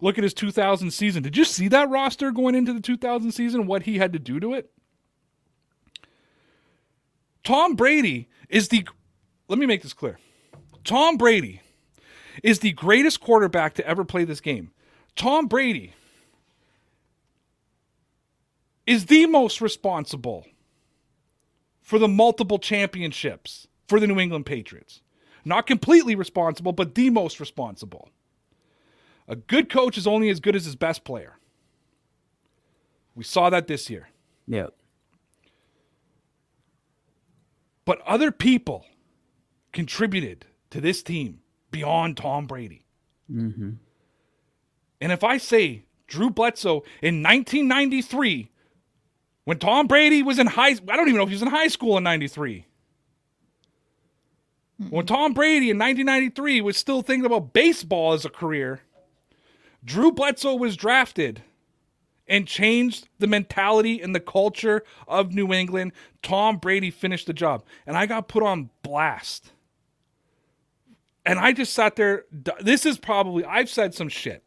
look at his 2000 season. Did you see that roster going into the 2000 season what he had to do to it? Tom Brady is the let me make this clear. Tom Brady is the greatest quarterback to ever play this game. Tom Brady is the most responsible for the multiple championships for the New England Patriots. Not completely responsible, but the most responsible. A good coach is only as good as his best player. We saw that this year. Yep. But other people contributed to this team beyond Tom Brady. Mm-hmm. And if I say Drew Bledsoe in 1993, when Tom Brady was in high, I don't even know if he was in high school in 93. When Tom Brady in 1993 was still thinking about baseball as a career, Drew Bledsoe was drafted and changed the mentality and the culture of New England. Tom Brady finished the job. And I got put on blast. And I just sat there. This is probably, I've said some shit.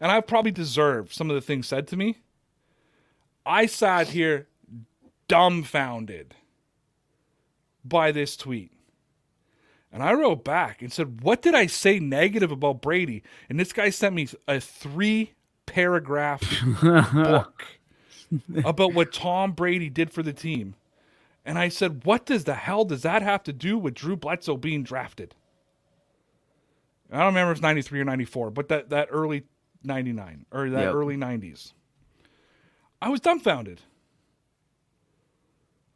And I've probably deserved some of the things said to me. I sat here dumbfounded by this tweet. And I wrote back and said, What did I say negative about Brady? And this guy sent me a three paragraph book about what Tom Brady did for the team. And I said, What does the hell does that have to do with Drew Bledsoe being drafted? I don't remember if it's 93 or 94, but that, that early 99 or that Yep. early 90s. I was dumbfounded.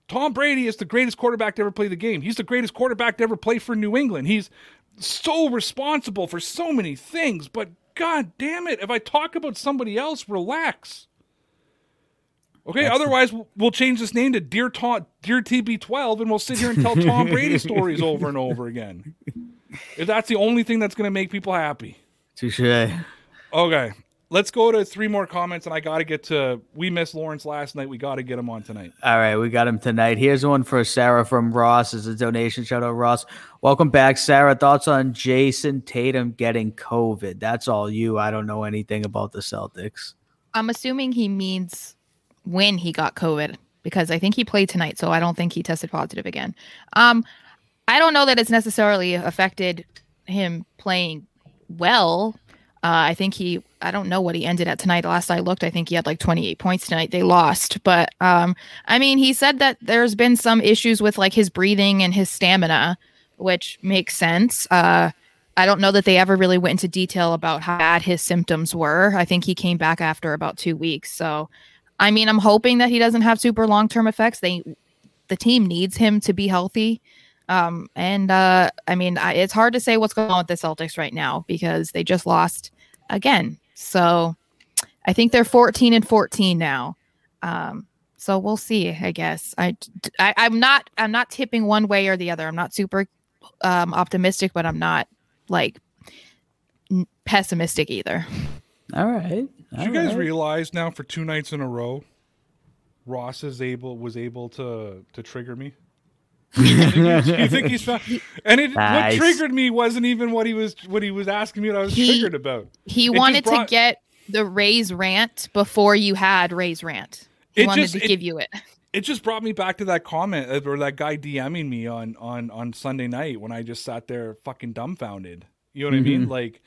Tom Brady is the greatest quarterback to ever play the game. He's the greatest quarterback to ever play for New England. He's so responsible for so many things, but god damn it, if I talk about somebody else, relax. Okay, otherwise we'll- we'll change this name to Dear Tom, Dear TB12 and we'll sit here and tell Tom Brady stories over and over again. If that's the only thing that's going to make people happy. Touche. Okay, let's go to three more comments, and I got to get to. We missed Lawrence last night. We got to get him on tonight. All right, we got him tonight. Here's one for Sarah from Ross as a donation. Shout out Ross. Welcome back, Sarah. Thoughts on Jayson Tatum getting COVID? That's all you. I don't know anything about the Celtics. I'm assuming he means when he got COVID because I think he played tonight, so I don't think he tested positive again. Um, I don't know that it's necessarily affected him playing well. Uh, I think he, I don't know what he ended at tonight. Last I looked, I think he had like 28 points tonight. They lost. But um, I mean, he said that there's been some issues with like his breathing and his stamina, which makes sense. Uh, I don't know that they ever really went into detail about how bad his symptoms were. I think he came back after about two weeks. So, I mean, I'm hoping that he doesn't have super long term effects. They, the team needs him to be healthy. Um, and uh, I mean, I, it's hard to say what's going on with the Celtics right now because they just lost again. So I think they're 14 and 14 now. Um, so we'll see. I guess I, I am not I'm not tipping one way or the other. I'm not super um, optimistic, but I'm not like n- pessimistic either. All right. All Did you guys right. realize now for two nights in a row, Ross is able was able to to trigger me? You, think he's, you think he's found, and it, Nice. what triggered me wasn't even what he was what he was asking me what I was He- triggered about. He just wanted brought- to get the Ray's rant before you had Ray's rant. He It wanted just- to it- give you it. It just brought me back to that comment or that guy DMing me on on on Sunday night when I just sat there fucking dumbfounded. You know what I mean? Mm-hmm. Like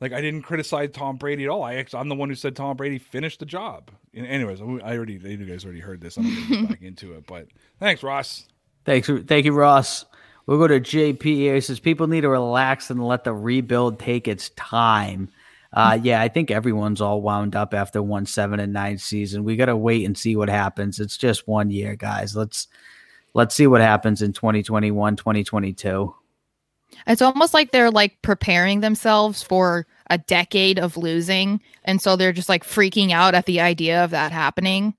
like I didn't criticize Tom Brady at all. I I'm the one who said Tom Brady finished the job. And anyways, I already you guys already heard this. I'm not gonna get back into it, but thanks, Ross. Thanks, thank you, Ross. We'll go to JP. He says people need to relax and let the rebuild take its time. Uh, yeah, I think everyone's all wound up after one seven and nine season. We got to wait and see what happens. It's just one year, guys. Let's let's see what happens in 2021, 2022. It's almost like they're like preparing themselves for a decade of losing. And so they're just like freaking out at the idea of that happening.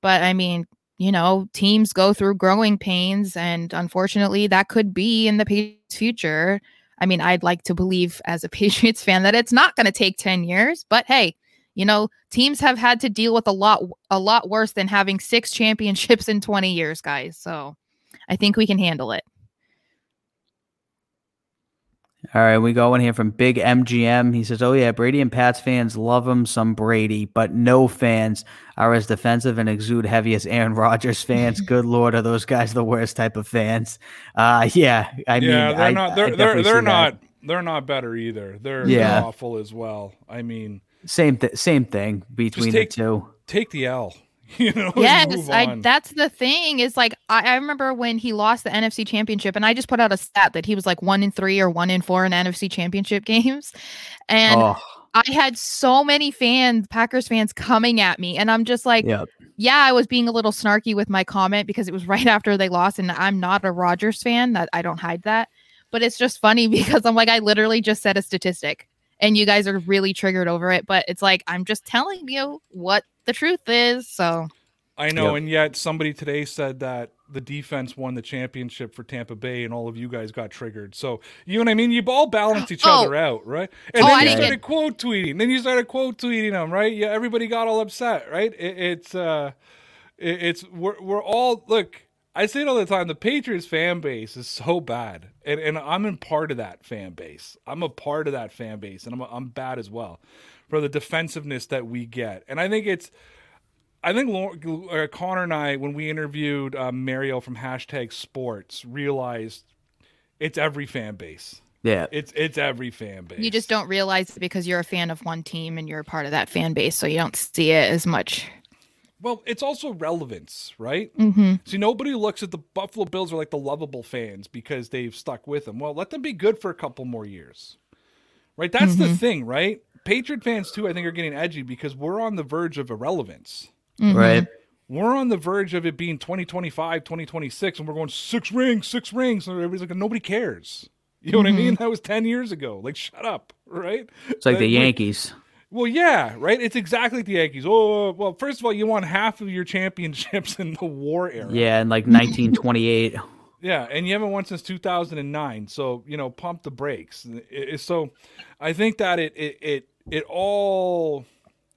But I mean, you know, teams go through growing pains. And unfortunately, that could be in the Patriots' future. I mean, I'd like to believe as a Patriots fan that it's not going to take 10 years. But hey, you know, teams have had to deal with a lot, a lot worse than having six championships in 20 years, guys. So I think we can handle it. All right, we go in here from Big MGM. He says, "Oh yeah, Brady and Pats fans love him some Brady, but no fans are as defensive and exude heavy as Aaron Rodgers fans. Good lord, are those guys the worst type of fans? Uh, yeah, I mean, yeah, they're I- not. They're they're they're see that. not. They're not better either. They're, Yeah. awful as well. I mean, same th- same thing between take- the two. take the L. You know, yes I, that's the thing is like I, I remember when he lost the nfc championship and i just put out a stat that he was like one in three or one in four in nfc championship games and oh, i had so many fans packers fans coming at me and i'm just like yeah, yeah i was being a little snarky with my comment because it was right after they lost and i'm not a rodgers fan that i don't hide that but it's just funny because i'm like i literally just said a statistic and you guys are really triggered over it but it's like i'm just telling you what the truth is so I know, Yep. and yet somebody today said that the defense won the championship for Tampa Bay, and all of you guys got triggered. So you know what I mean? You all balanced each Oh. other out, right? And Oh, then I you didn't started quote tweeting. Then you started quote tweeting them, right? Yeah, everybody got all upset, right? It, it's uh, it, it's we're we're all look. I say it all the time. The Patriots fan base is so bad, and and I'm in part of that fan base. I'm a part of that fan base, and I'm I'm bad as well for the defensiveness that we get. And I think it's I think Lor- uh, Connor and I, when we interviewed uh, Mario from hashtag Sports, realized it's every fan base. yeah. It's it's every fan base. You just don't realize it because you're a fan of one team and you're a part of that fan base, so you don't see it as much. Well, it's also relevance, right? Mm-hmm. See, nobody looks at the Buffalo Bills are like the lovable fans because they've stuck with them. Well, let them be good for a couple more years, right? That's the mm-hmm. thing, right? Patriot fans too, I think, are getting edgy because we're on the verge of irrelevance. Mm-hmm. Right. we're on the verge of it being 2025 2026 and we're going six rings six rings and everybody's like nobody cares you know what i mm-hmm. mean that was 10 years ago like shut up right It's like the That- Yankees. Well yeah right it's exactly like the yankees oh well first of all you won half of your championships in the war era Yeah, in like 1928. yeah, and you haven't won since 2009. So you know, pump the brakes. It- it- so, I think that it it it it all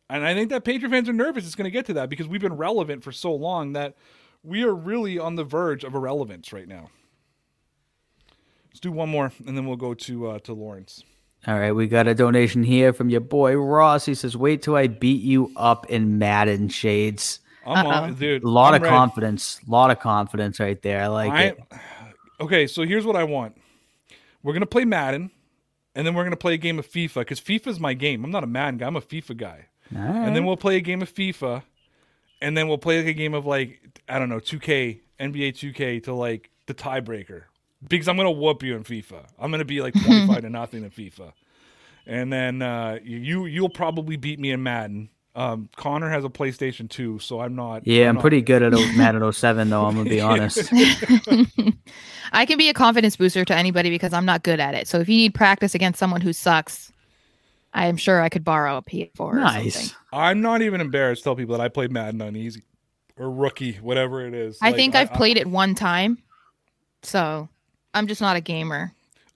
And I think that Patriot fans are nervous it's going to get to that because we've been relevant for so long that we are really on the verge of irrelevance right now. Let's do one more, and then we'll go to uh, to Lawrence. All right, we got a donation here from your boy Ross. He says, "Wait till I beat you up in Madden shades." I'm on, dude. A lot I'm of ready. confidence, a lot of confidence right there. I like I, it. okay, so here's what I want. We're gonna play Madden, and then we're gonna play a game of FIFA because FIFA's my game. I'm not a Madden guy. I'm a FIFA guy. All And then we'll play a game of FIFA, and then we'll play like a game of like I don't know 2K, NBA 2K to like the tiebreaker because I'm gonna whoop you in FIFA. I'm gonna be like 25 to nothing in FIFA, and then uh, you you'll probably beat me in Madden. Um, Connor has a PlayStation 2, so I'm not. yeah, I'm not- pretty good at o- Madden 07 though. I'm gonna be honest. I can be a confidence booster to anybody because I'm not good at it. So if you need practice against someone who sucks, I am sure I could borrow a PS4 or nice. something. I'm not even embarrassed to tell people that I played Madden on easy or rookie, whatever it is. I Like, think I've played it one time. So I'm just not a gamer.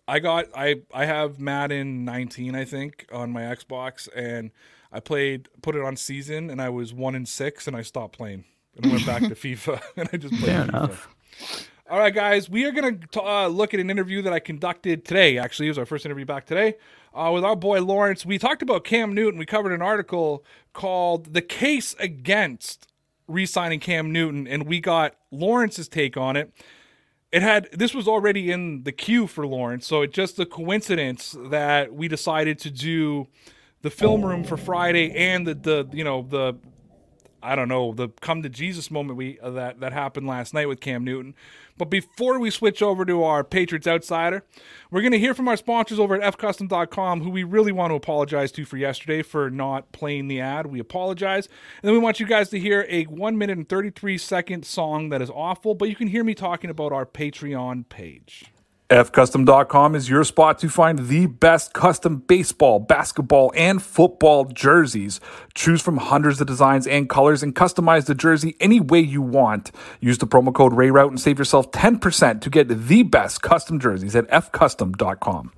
I got I I have Madden 19 I think on my Xbox and I played put it on season and I was 1 in 6 and I stopped playing and I went back to FIFA and I just played Fair FIFA. enough. All right guys, we are going to uh, look at an interview that I conducted today. Actually, it was our first interview back today. Uh, with our boy Lawrence, we talked about Cam Newton. We covered an article called "The Case Against Re-signing Cam Newton," and we got Lawrence's take on it it had this was already in the queue for Lawrence, so it just a coincidence that we decided to do the film room for Friday and the the you know the I don't know the come to Jesus moment we uh, that that happened last night with Cam Newton. But before we switch over to our Patriots Outsider, we're going to hear from our sponsors over at fcustom.com who we really want to apologize to for yesterday for not playing the ad. We apologize. And then we want you guys to hear a 1 minute and 33 second song that is awful, but you can hear me talking about our Patreon page. FCustom.com is your spot to find the best custom baseball, basketball, and football jerseys. Choose from hundreds of designs and colors and customize the jersey any way you want. Use the promo code RAYROUTE and save yourself 10% to get the best custom jerseys at FCustom.com.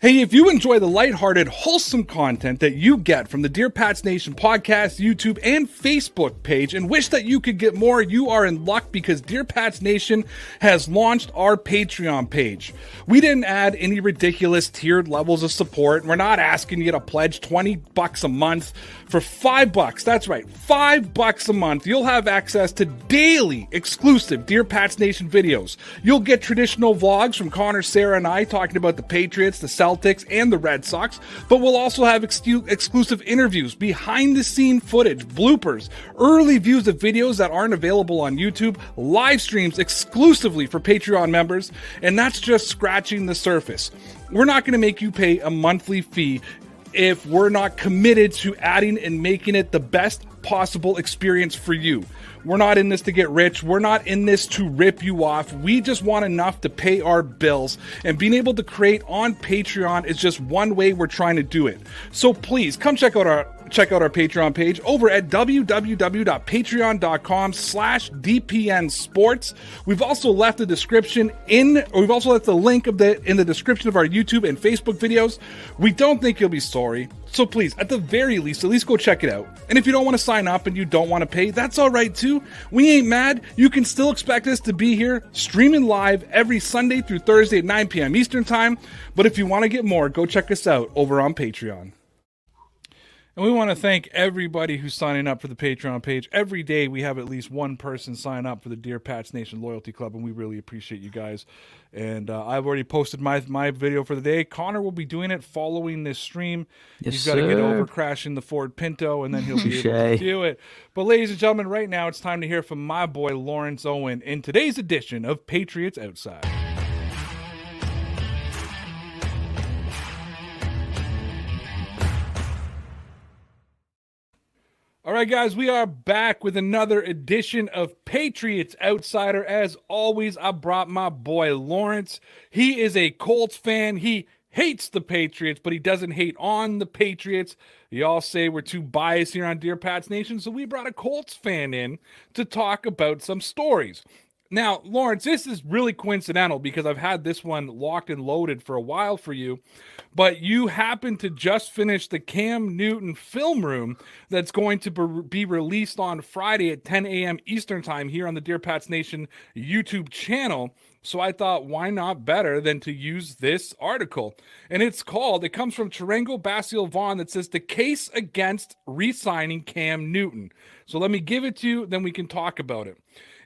Hey, if you enjoy the lighthearted, wholesome content that you get from the Dear Pats Nation podcast, YouTube, and Facebook page and wish that you could get more, you are in luck because Dear Pats Nation has launched our Patreon page. We didn't add any ridiculous tiered levels of support. We're not asking you to pledge 20 bucks a month. For 5 bucks, that's right, 5 bucks a month, you'll have access to daily exclusive Dear Pats Nation videos. You'll get traditional vlogs from Connor, Sarah, and I talking about the Patriots, the Celtics, and the Red Sox, but we'll also have exclusive interviews, behind the scene footage, bloopers, early views of videos that aren't available on YouTube, live streams exclusively for Patreon members, and that's just scratching the surface. We're not going to make you pay a monthly fee if we're not committed to adding and making it the best possible experience for you. We're not in this to get rich. We're not in this to rip you off. We just want enough to pay our bills. And being able to create on Patreon is just one way we're trying to do it. So please come check out our check out our Patreon page over at www.patreon.com slash DPN Sports. We've also left the description in, or we've also left the link of the in the description of our YouTube and Facebook videos. We don't think you'll be sorry. So please, at the very least, at least go check it out. And if you don't want to sign up and you don't want to pay, that's all right too. We ain't mad. You can still expect us to be here streaming live every Sunday through Thursday at 9 p.m. Eastern Time. But if you want to get more, go check us out over on Patreon. And we want to thank everybody who's signing up for the Patreon page. Every day we have at least one person sign up for the Dear Pats Nation Loyalty Club, and we really appreciate you guys. And uh, I've already posted my my video for the day. Connor will be doing it following this stream. Yes, He's got to get over crashing the Ford Pinto, and then he'll be able to do it. But ladies and gentlemen, right now it's time to hear from my boy Lawrence Owen in today's edition of Patriots Outside. All right, guys, we are back with another edition of Patriots Outsider. As always, I brought my boy Lawrence. He is a Colts fan. He hates the Patriots, but he doesn't hate on the Patriots. Y'all say we're too biased here on Dear Pats Nation, so we brought a Colts fan in to talk about some stories. Now, Lawrence, this is really coincidental because I've had this one locked and loaded for a while for you, but you happen to just finish the Cam Newton film room that's going to be released on Friday at 10 a.m. Eastern Time here on the Dear Pats Nation YouTube channel. So I thought, why not better than to use this article? And it's called, it comes from Chiringo Basile Vaughn that says the case against re signing Cam Newton. So let me give it to you, then we can talk about it.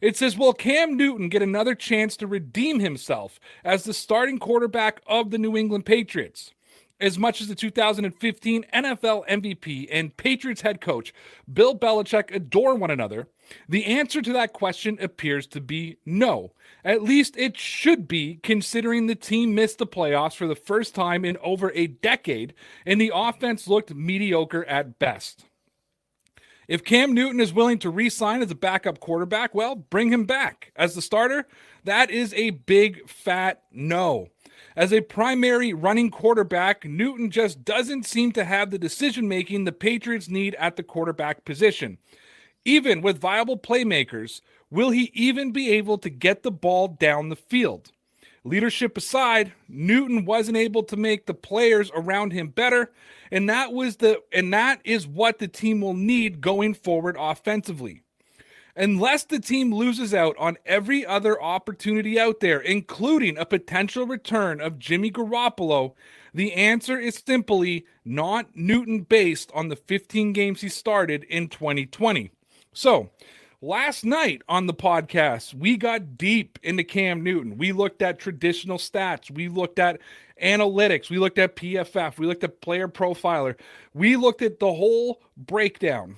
It says, Will Cam Newton get another chance to redeem himself as the starting quarterback of the New England Patriots? As much as the 2015 NFL MVP and Patriots head coach Bill Belichick adore one another, the answer to that question appears to be no. At least it should be, considering the team missed the playoffs for the first time in over a decade and the offense looked mediocre at best. If Cam Newton is willing to re sign as a backup quarterback, well, bring him back. As the starter, that is a big fat no. As a primary running quarterback, Newton just doesn't seem to have the decision making the Patriots need at the quarterback position. Even with viable playmakers, will he even be able to get the ball down the field? Leadership aside, Newton wasn't able to make the players around him better, and that was the and that is what the team will need going forward offensively. Unless the team loses out on every other opportunity out there, including a potential return of Jimmy Garoppolo, the answer is simply not Newton based on the 15 games he started in 2020. So, Last night on the podcast, we got deep into Cam Newton. We looked at traditional stats. We looked at analytics. We looked at PFF. We looked at player profiler. We looked at the whole breakdown.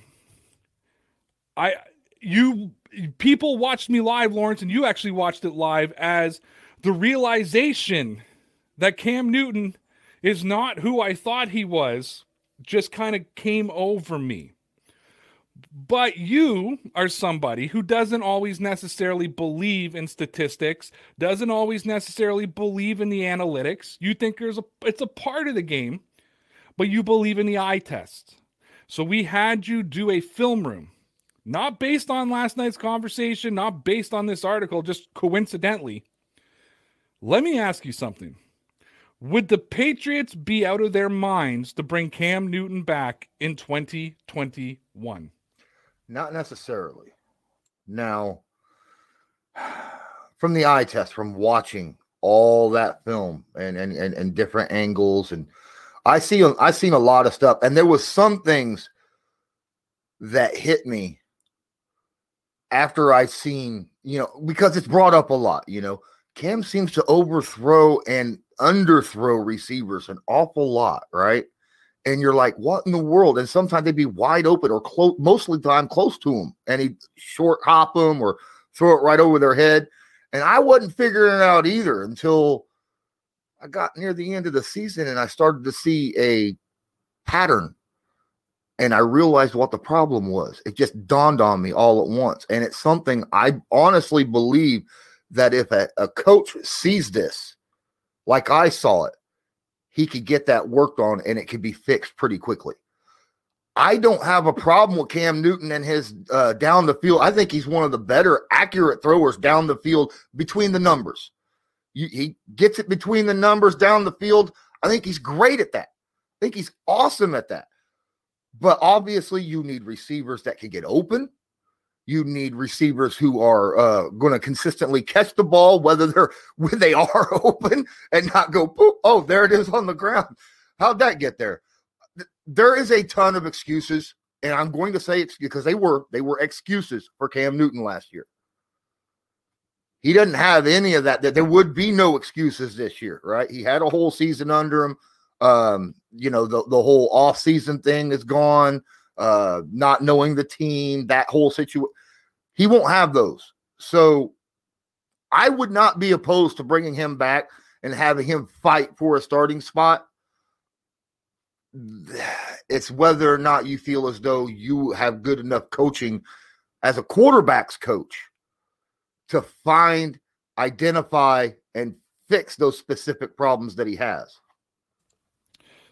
I you people watched me live, Lawrence, and you actually watched it live as the realization that Cam Newton is not who I thought he was just kind of came over me. But you are somebody who doesn't always necessarily believe in statistics, doesn't always necessarily believe in the analytics. You think there's a it's a part of the game, but you believe in the eye test. So we had you do a film room, not based on last night's conversation, not based on this article, just coincidentally. Let me ask you something. Would the Patriots be out of their minds to bring Cam Newton back in 2021? Not necessarily. Now, from the eye test, from watching all that film and and and, and different angles, and I see I seen a lot of stuff, and there was some things that hit me after I seen, you know, because it's brought up a lot, you know. Cam seems to overthrow and underthrow receivers an awful lot, right? And you're like, what in the world? And sometimes they'd be wide open or close, mostly time close to them, and he'd short hop them or throw it right over their head. And I wasn't figuring it out either until I got near the end of the season and I started to see a pattern. And I realized what the problem was. It just dawned on me all at once. And it's something I honestly believe that if a, a coach sees this, like I saw it, he could get that worked on and it could be fixed pretty quickly. I don't have a problem with Cam Newton and his uh, down the field. I think he's one of the better accurate throwers down the field between the numbers. He gets it between the numbers down the field. I think he's great at that. I think he's awesome at that. But obviously, you need receivers that can get open. You need receivers who are uh, going to consistently catch the ball, whether they're when they are open and not go, oh, there it is on the ground. How'd that get there? There is a ton of excuses, and I'm going to say it's because they were they were excuses for Cam Newton last year. He doesn't have any of that. That there would be no excuses this year, right? He had a whole season under him. Um, you know, the the whole off season thing is gone uh, not knowing the team, that whole situation. He won't have those. So I would not be opposed to bringing him back and having him fight for a starting spot. It's whether or not you feel as though you have good enough coaching as a quarterback's coach to find, identify, and fix those specific problems that he has.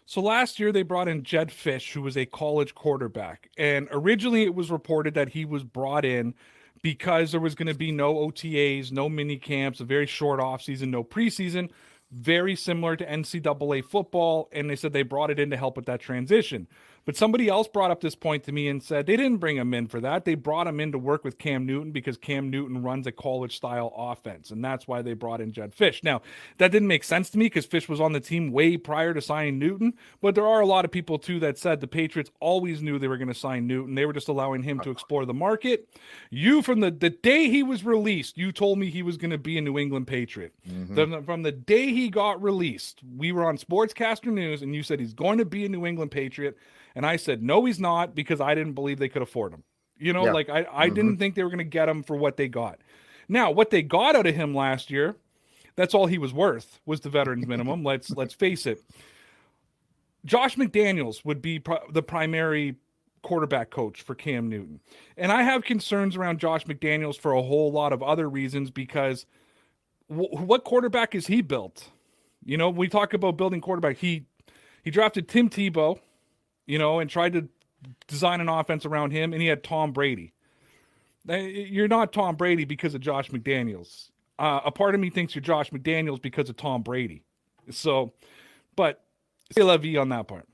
So last year they brought in Jedd Fisch, who was a college quarterback, and originally it was reported that he was brought in because there was going to be no OTAs, no mini camps, a very short offseason, no preseason, very similar to NCAA football. And they said they brought it in to help with that transition. But somebody else brought up this point to me and said they didn't bring him in for that. They brought him in to work with Cam Newton because Cam Newton runs a college style offense. And that's why they brought in Jedd Fisch. Now, that didn't make sense to me because Fisch was on the team way prior to signing Newton. But there are a lot of people, too, that said the Patriots always knew they were going to sign Newton. They were just allowing him to explore the market. You, from the, the day he was released, you told me he was going to be a New England Patriot. Mm-hmm. The, from the day he got released, we were on Sportscaster News and you said he's going to be a New England Patriot. And I said, no, he's not because I didn't believe they could afford him. You know, yeah. like I, I mm-hmm. didn't think they were going to get him for what they got. Now, what they got out of him last year, that's all he was worth was the veterans minimum. let's let's face it. Josh McDaniels would be pro- the primary quarterback coach for Cam Newton. And I have concerns around Josh McDaniels for a whole lot of other reasons because w- what quarterback is he built? You know, we talk about building quarterback. He he drafted Tim Tebow, you know, and tried to design an offense around him, and he had Tom Brady. You're not Tom Brady because of Josh McDaniels. Uh, a part of me thinks you're Josh McDaniels because of Tom Brady. So, but vie on that part.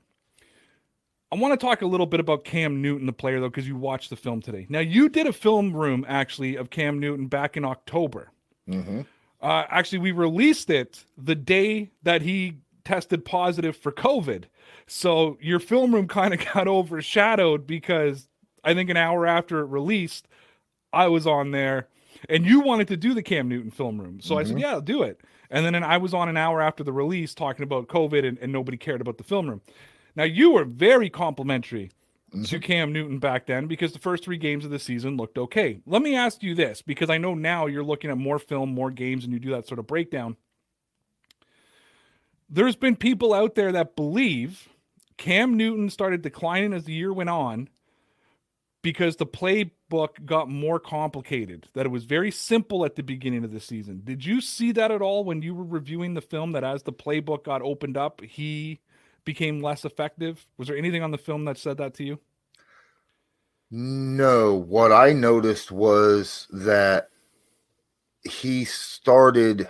I want to talk a little bit about Cam Newton, the player, though, because you watched the film today. Now, you did a film room actually of Cam Newton back in October. Mm-hmm. Uh, actually, we released it the day that he tested positive for COVID. So your film room kind of got overshadowed because I think an hour after it released, I was on there and you wanted to do the Cam Newton film room. So mm-hmm. I said, mm-hmm. yeah, I'll do it. And then I was on an hour after the release talking about COVID and, and nobody cared about the film room. Now you were very complimentary mm-hmm. to Cam Newton back then because the first three games of the season looked okay. Let me ask you this because I know now you're looking at more film, more games, and you do that sort of breakdown there's been people out there that believe Cam Newton started declining as the year went on because the playbook got more complicated, that it was very simple at the beginning of the season. Did you see that at all when you were reviewing the film that as the playbook got opened up, he became less effective? Was there anything on the film that said that to you? No, what I noticed was that he started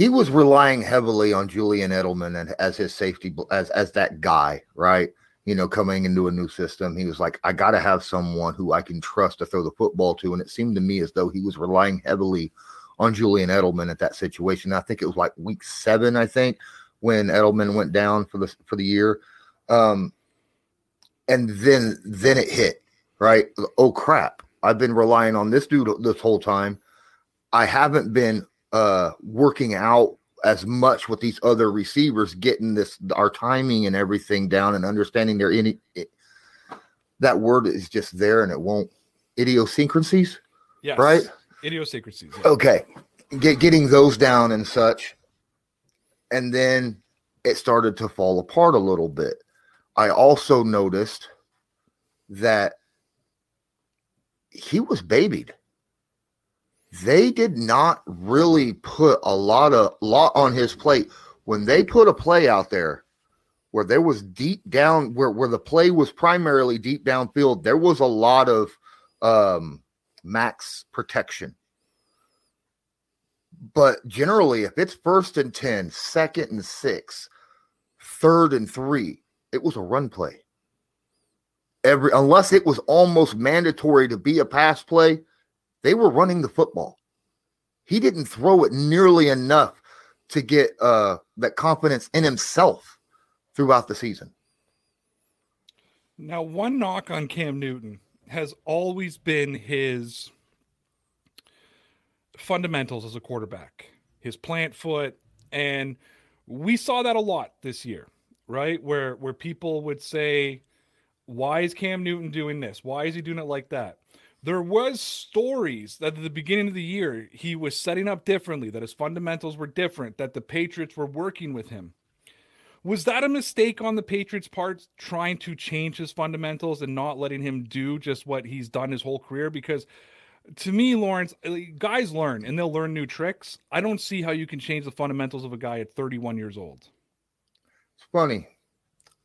he was relying heavily on Julian Edelman and as his safety as as that guy, right? You know, coming into a new system, he was like, I got to have someone who I can trust to throw the football to, and it seemed to me as though he was relying heavily on Julian Edelman at that situation. I think it was like week seven, I think, when Edelman went down for the for the year, um, and then then it hit right. Oh crap! I've been relying on this dude this whole time. I haven't been uh working out as much with these other receivers, getting this our timing and everything down and understanding their any it, that word is just there and it won't idiosyncrasies. Yes. Right? Idiosyncrasies. Yeah. Okay. Get getting those down and such. And then it started to fall apart a little bit. I also noticed that he was babied they did not really put a lot of lot on his plate. When they put a play out there where there was deep down where, where the play was primarily deep downfield there was a lot of um, max protection. But generally if it's first and 10 second and six third and three it was a run play. Every unless it was almost mandatory to be a pass play they were running the football. He didn't throw it nearly enough to get uh, that confidence in himself throughout the season. Now, one knock on Cam Newton has always been his fundamentals as a quarterback, his plant foot, and we saw that a lot this year, right? Where where people would say, "Why is Cam Newton doing this? Why is he doing it like that?" There was stories that at the beginning of the year he was setting up differently that his fundamentals were different that the patriots were working with him. Was that a mistake on the patriots part trying to change his fundamentals and not letting him do just what he's done his whole career? Because to me lawrence uh, guys learn and they'll learn new tricks. I don't see how you can change the fundamentals of a guy at 31 years old. It's funny.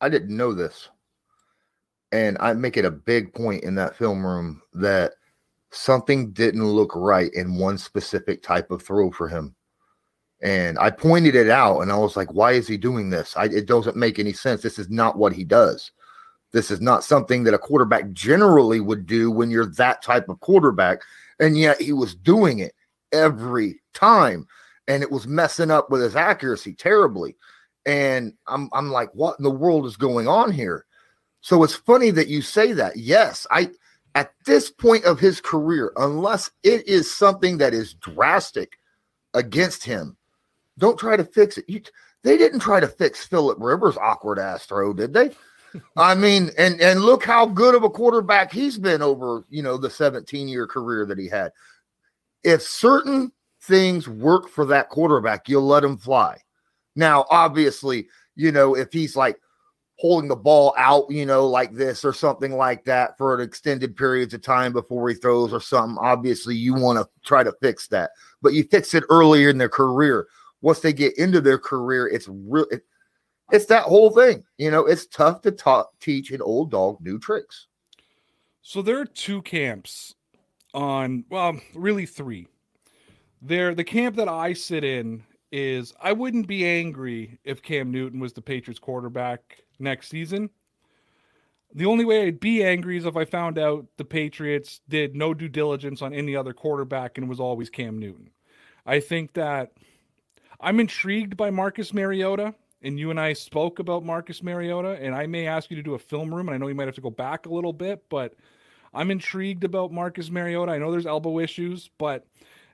I didn't know this and I make it a big point in that film room that something didn't look right in one specific type of throw for him. And I pointed it out and I was like, why is he doing this? I, it doesn't make any sense. This is not what he does. This is not something that a quarterback generally would do when you're that type of quarterback. And yet he was doing it every time. And it was messing up with his accuracy terribly. And I'm, I'm like, what in the world is going on here? So it's funny that you say that. Yes, I at this point of his career, unless it is something that is drastic against him, don't try to fix it. You, they didn't try to fix Philip Rivers' awkward ass throw, did they? I mean, and and look how good of a quarterback he's been over, you know, the 17 year career that he had. If certain things work for that quarterback, you'll let him fly. Now, obviously, you know, if he's like holding the ball out, you know, like this or something like that for an extended periods of time before he throws or something. Obviously, you want to try to fix that, but you fix it earlier in their career. Once they get into their career, it's real. It, it's that whole thing. You know, it's tough to talk, teach an old dog new tricks. So there are two camps on, well, really three. There, the camp that I sit in is I wouldn't be angry if Cam Newton was the Patriots quarterback next season. The only way I'd be angry is if I found out the Patriots did no due diligence on any other quarterback and was always Cam Newton. I think that I'm intrigued by Marcus Mariota, and you and I spoke about Marcus Mariota, and I may ask you to do a film room, and I know you might have to go back a little bit, but I'm intrigued about Marcus Mariota. I know there's elbow issues, but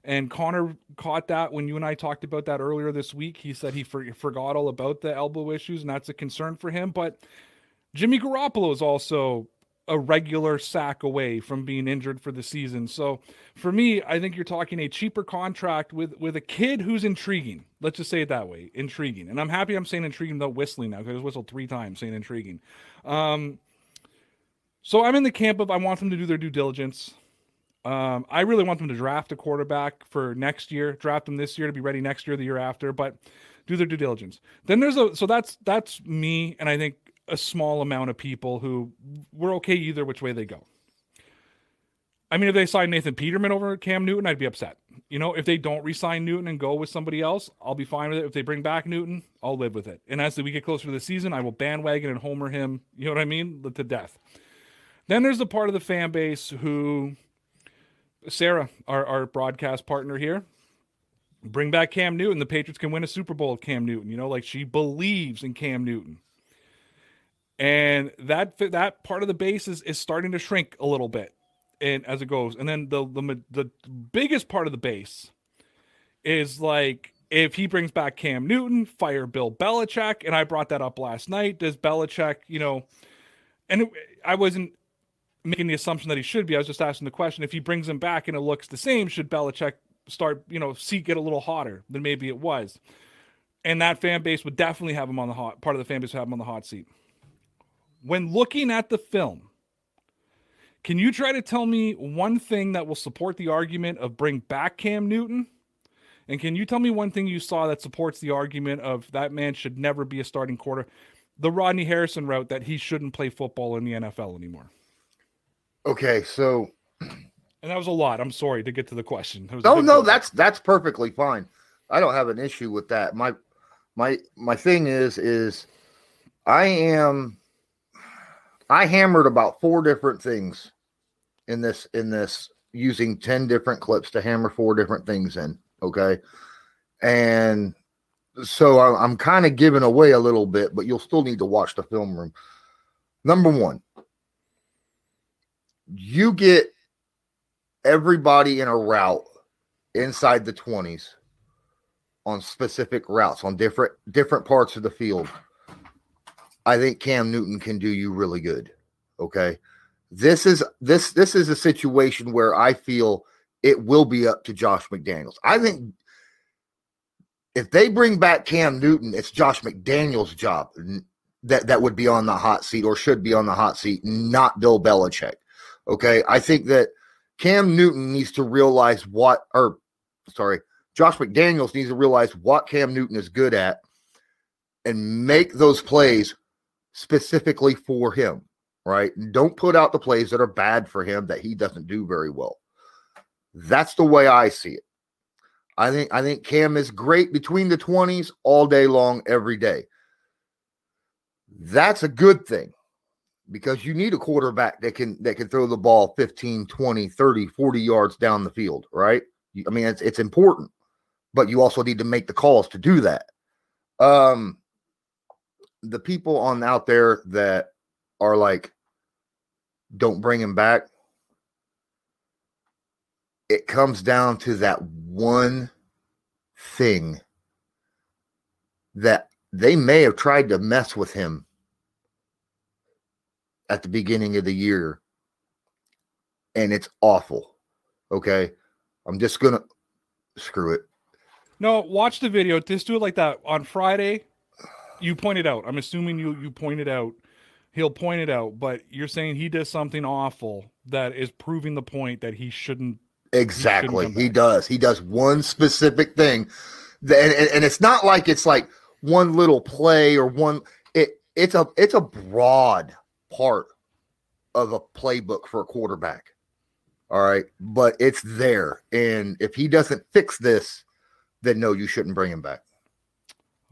and Connor caught that when you and I talked about that earlier this week. He said he for, forgot all about the elbow issues, and that's a concern for him. But Jimmy Garoppolo is also a regular sack away from being injured for the season. So for me, I think you're talking a cheaper contract with with a kid who's intriguing. Let's just say it that way, intriguing. And I'm happy I'm saying intriguing without whistling now because I whistled three times saying intriguing. Um, so I'm in the camp of I want them to do their due diligence. Um, I really want them to draft a quarterback for next year, draft them this year to be ready next year, the year after, but do their due diligence. Then there's a so that's that's me, and I think a small amount of people who we're okay either which way they go. I mean, if they sign Nathan Peterman over Cam Newton, I'd be upset. You know, if they don't resign Newton and go with somebody else, I'll be fine with it. If they bring back Newton, I'll live with it. And as we get closer to the season, I will bandwagon and homer him, you know what I mean, to death. Then there's the part of the fan base who Sarah, our, our broadcast partner here, bring back Cam Newton. The Patriots can win a Super Bowl with Cam Newton. You know, like she believes in Cam Newton. And that that part of the base is, is starting to shrink a little bit and as it goes. And then the, the the biggest part of the base is like if he brings back Cam Newton, fire Bill Belichick. And I brought that up last night. Does Belichick, you know, and I wasn't making the assumption that he should be. I was just asking the question: if he brings him back and it looks the same, should Belichick start, you know, seat get a little hotter than maybe it was? And that fan base would definitely have him on the hot part of the fan base would have him on the hot seat. When looking at the film, can you try to tell me one thing that will support the argument of bring back Cam Newton? And can you tell me one thing you saw that supports the argument of that man should never be a starting quarter? The Rodney Harrison route that he shouldn't play football in the NFL anymore. Okay, so and that was a lot. I'm sorry to get to the question. No, no, that's that's perfectly fine. I don't have an issue with that. My my my thing is is I am I hammered about four different things in this in this using 10 different clips to hammer four different things in, okay? And so I'm kind of giving away a little bit, but you'll still need to watch the film room. Number 1, you get everybody in a route inside the 20s on specific routes on different different parts of the field. I think cam newton can do you really good okay? This is this this is a situation where i feel it will be up to josh mcdaniels. I think if they bring back cam newton it's josh mcdaniels job that that would be on the hot seat or should be on the hot seat not bill belichick Okay. I think that Cam Newton needs to realize what, or sorry, Josh McDaniels needs to realize what Cam Newton is good at and make those plays specifically for him, right? Don't put out the plays that are bad for him that he doesn't do very well. That's the way I see it. I think I think Cam is great between the 20s all day long every day. That's a good thing because you need a quarterback that can that can throw the ball 15, 20, 30, 40 yards down the field, right? I mean, it's it's important, but you also need to make the calls to do that. Um the people on out there that are like don't bring him back it comes down to that one thing that they may have tried to mess with him at the beginning of the year and it's awful okay i'm just gonna screw it No, watch the video. Just do it like that on Friday. You point it out. I'm assuming you you point it out. He'll point it out, but you're saying he does something awful that is proving the point that he shouldn't. Exactly. come He does. He does one specific thing. And, and, and it's not like it's like one little play or one it it's a it's a broad part of a playbook for a quarterback. All right. But it's there. And if he doesn't fix this, then no, you shouldn't bring him back.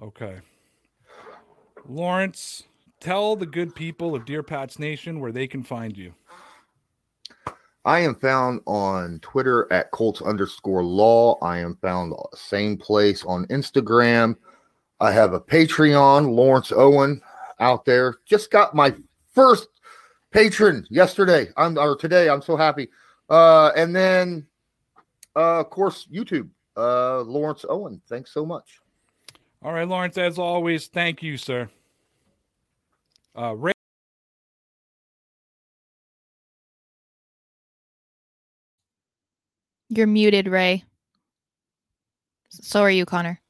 Okay. Lawrence, tell the good people of Dear Pats Nation where they can find you. I am found on Twitter at Colts underscore law. I am found same place on Instagram. I have a Patreon, Lawrence Owen, out there. Just got my first patron yesterday. I'm or today. I'm so happy. Uh, and then, uh, of course, YouTube, uh, Lawrence Owen. Thanks so much. All right, Lawrence, as always, thank you, sir. Uh, Ray. You're muted, Ray. So are you, Connor.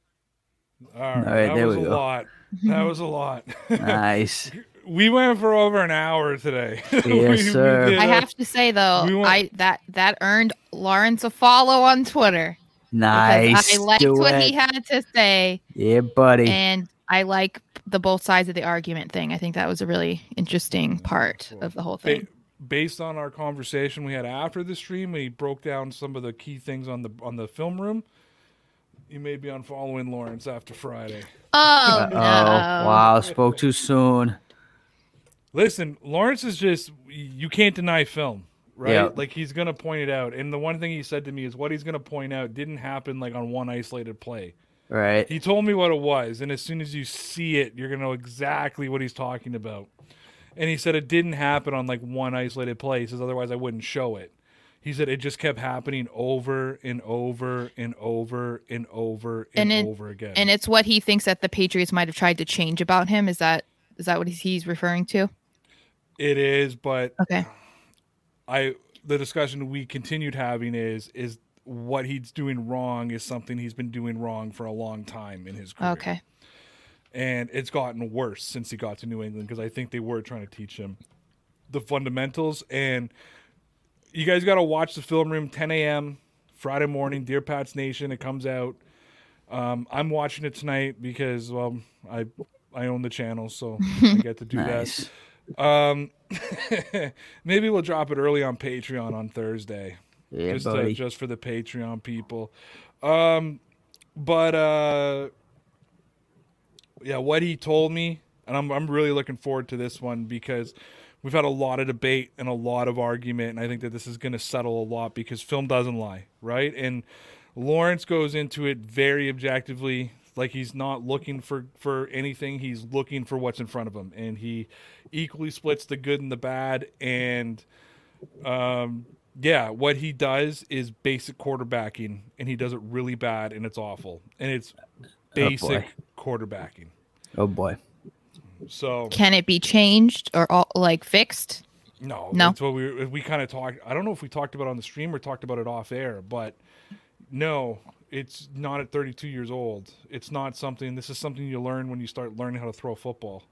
All right, All right, that there was we a go. lot. That was a lot. Nice. We went for over an hour today. Yes, We- we sir. did I a- have to say though, we want- I that that earned Lawrence a follow on Twitter. Nice. I liked Do what it. he had to say, Yeah, buddy. and I like the both sides of the argument thing. I think that was a really interesting part of the whole Ba- thing. based on our conversation we had after the stream, we broke down some of the key things on the on the film room. You may be unfollowing Lawrence after Friday. Oh oh, no! wow. Spoke too soon. Listen, Lawrence is just you can't deny film, right? Yeah. Like he's gonna point it out. And the one thing he said to me is what he's gonna point out didn't happen like on one isolated play. Right. He told me what it was, and as soon as you see it, you're gonna know exactly what he's talking about. And he said it didn't happen on like one isolated play, he says otherwise I wouldn't show it. He said it just kept happening over and over and over and over and, And it- over again. And it's what he thinks that the Patriots might have tried to change about him. Is that is that what he's- he's referring to? It is, but Okay. I the discussion we continued having is is what he's doing wrong is something he's been doing wrong for a long time in his career. Okay. And it's gotten worse since he got to New England because I think they were trying to teach him the fundamentals. And you guys got to watch the film room 10 a.m. Friday morning, Dear Pats Nation. It comes out. Um, I'm watching it tonight because well, I I own the channel, so I get to do Nice. that. Um, maybe we'll drop it early on Patreon on Thursday Yeah, just uh, just for the Patreon people. Um, but uh, yeah, what he told me, and I'm I'm really looking forward to this one because we've had a lot of debate and a lot of argument, and I think that this is going to settle a lot because film doesn't lie, right? And Lawrence goes into it very objectively. Like he's not looking for for anything. He's looking for what's in front of him, and he equally splits the good and the bad. And um, yeah, what he does is basic quarterbacking, and he does it really bad, and it's awful, and it's basic quarterbacking. oh, boy. So Can it be changed or all, like fixed? no, No. that's what we we kind of talked. I don't know if we talked about it on the stream or talked about it off air, but no, it's not at 32 years old. It's not something. This is something you learn when you start learning how to throw a football.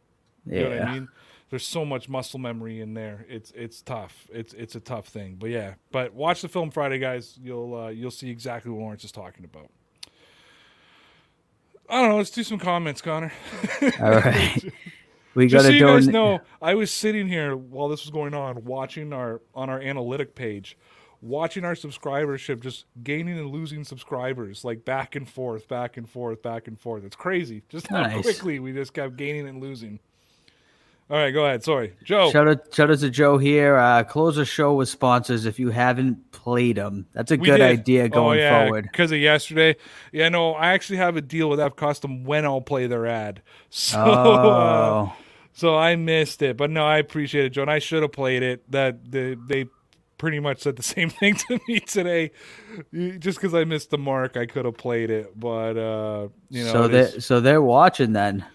You know what I mean? There's so much muscle memory in there. It's it's tough. It's it's a tough thing. But yeah, but watch the film Friday, guys. You'll uh, you'll see exactly what Lawrence is talking about. I don't know. Let's do some comments, Connor. All right. We got Just so to you guys know, I was sitting here while this was going on, watching our on our analytic page, watching our subscribership just gaining and losing subscribers like back and forth, back and forth, back and forth. It's crazy. Just how Nice. quickly we just kept gaining and losing. All right, go ahead. Sorry, Joe. Shout out, shout out to Joe here. Uh, close the show with sponsors if you haven't played them. That's a We good did. idea going oh, yeah, forward. Because of yesterday. Yeah, no, I actually have a deal with F Custom when I'll play their ad. So, uh, Oh, so I missed it. But no, I appreciate it, Joe. And I should have played it. That they, they pretty much said the same thing to me today. Just because I missed the mark, I could have played it. But uh, you know, so they is- so they're watching then.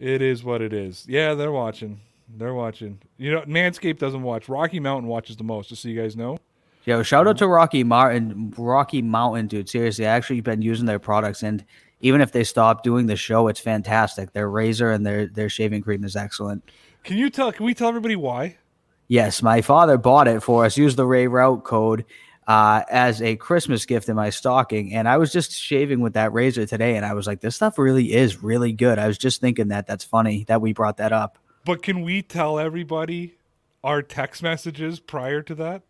It is what it is. Yeah, they're watching. They're watching. You know, Manscaped doesn't watch. Rocky Mountain watches the most, just so you guys know. Yo, shout out to Rocky Martin, Rocky Mountain, dude. Seriously, I actually been using their products, and even if they stop doing the show, it's fantastic. Their razor and their their shaving cream is excellent. Can you tell? Can we tell everybody why? Yes, my father bought it for us. Used the Ray Route code uh, as a Christmas gift in my stocking, and I was just shaving with that razor today, and I was like, "This stuff really is really good." I was just thinking that. That's funny that we brought that up. But can we tell everybody our text messages prior to that?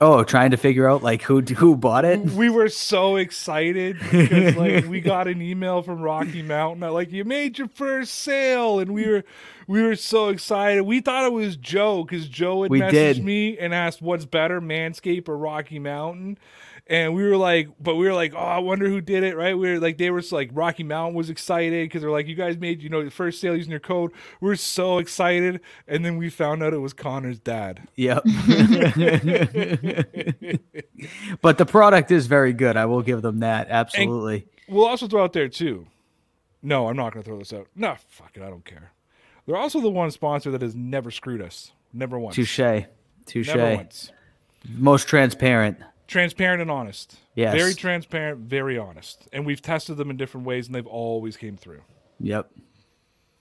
Oh, trying to figure out like who who bought it. We were so excited because like we got an email from Rocky Mountain like you made your first sale, and we were we were so excited. We thought it was Joe because Joe had We messaged did. me and asked what's better, Manscape or Rocky Mountain. And we were like, but we were like, oh, I wonder who did it, right? We were like, they were like, Rocky Mountain was excited because they're like, you guys made, you know, the first sale using your code. We are so excited. And then we found out it was Connor's dad. Yep. but the product is very good. I will give them that. Absolutely. We'll also throw out there too. No, I'm not going to throw this out. No, fuck it. I don't care. They're also the one sponsor that has never screwed us. Never once. Touche. Touche. Never once. Most transparent. Transparent and honest. Yes. Very transparent, very honest. And we've tested them in different ways, and they've always came through. Yep.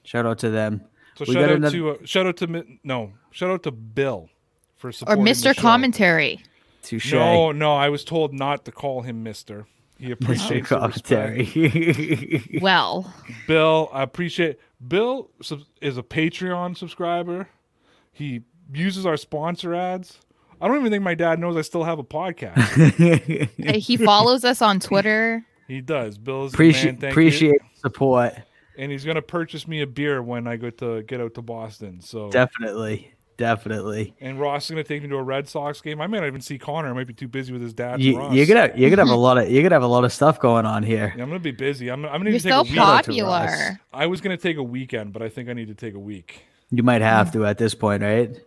Shout out to them. So We shout got out another- to uh, shout out to no shout out to Bill for Or supporting the Mr. show. Commentary. Touche. No, no, I was told not to call him Mister. He appreciates the. Commentary. Well, Bill, I appreciate. Bill is a Patreon subscriber. He uses our sponsor ads. I don't even think my dad knows I still have a podcast. uh, he follows us on Twitter. he does. Bill's the appreciate man. Thank appreciate the support. And he's gonna purchase me a beer when I go to get out to Boston. So Definitely. Definitely. and Ross is gonna take me to a Red Sox game. I might not even see Connor. I might be too busy with his dad. You, Ross. you're gonna you're gonna have a lot of you're gonna have a lot of stuff going on here. Yeah, I'm gonna be busy. I'm, I'm gonna You're need to take so a week. Shout to popular. I was gonna take a weekend, but I think I need to take a week. You might have to at this point, right?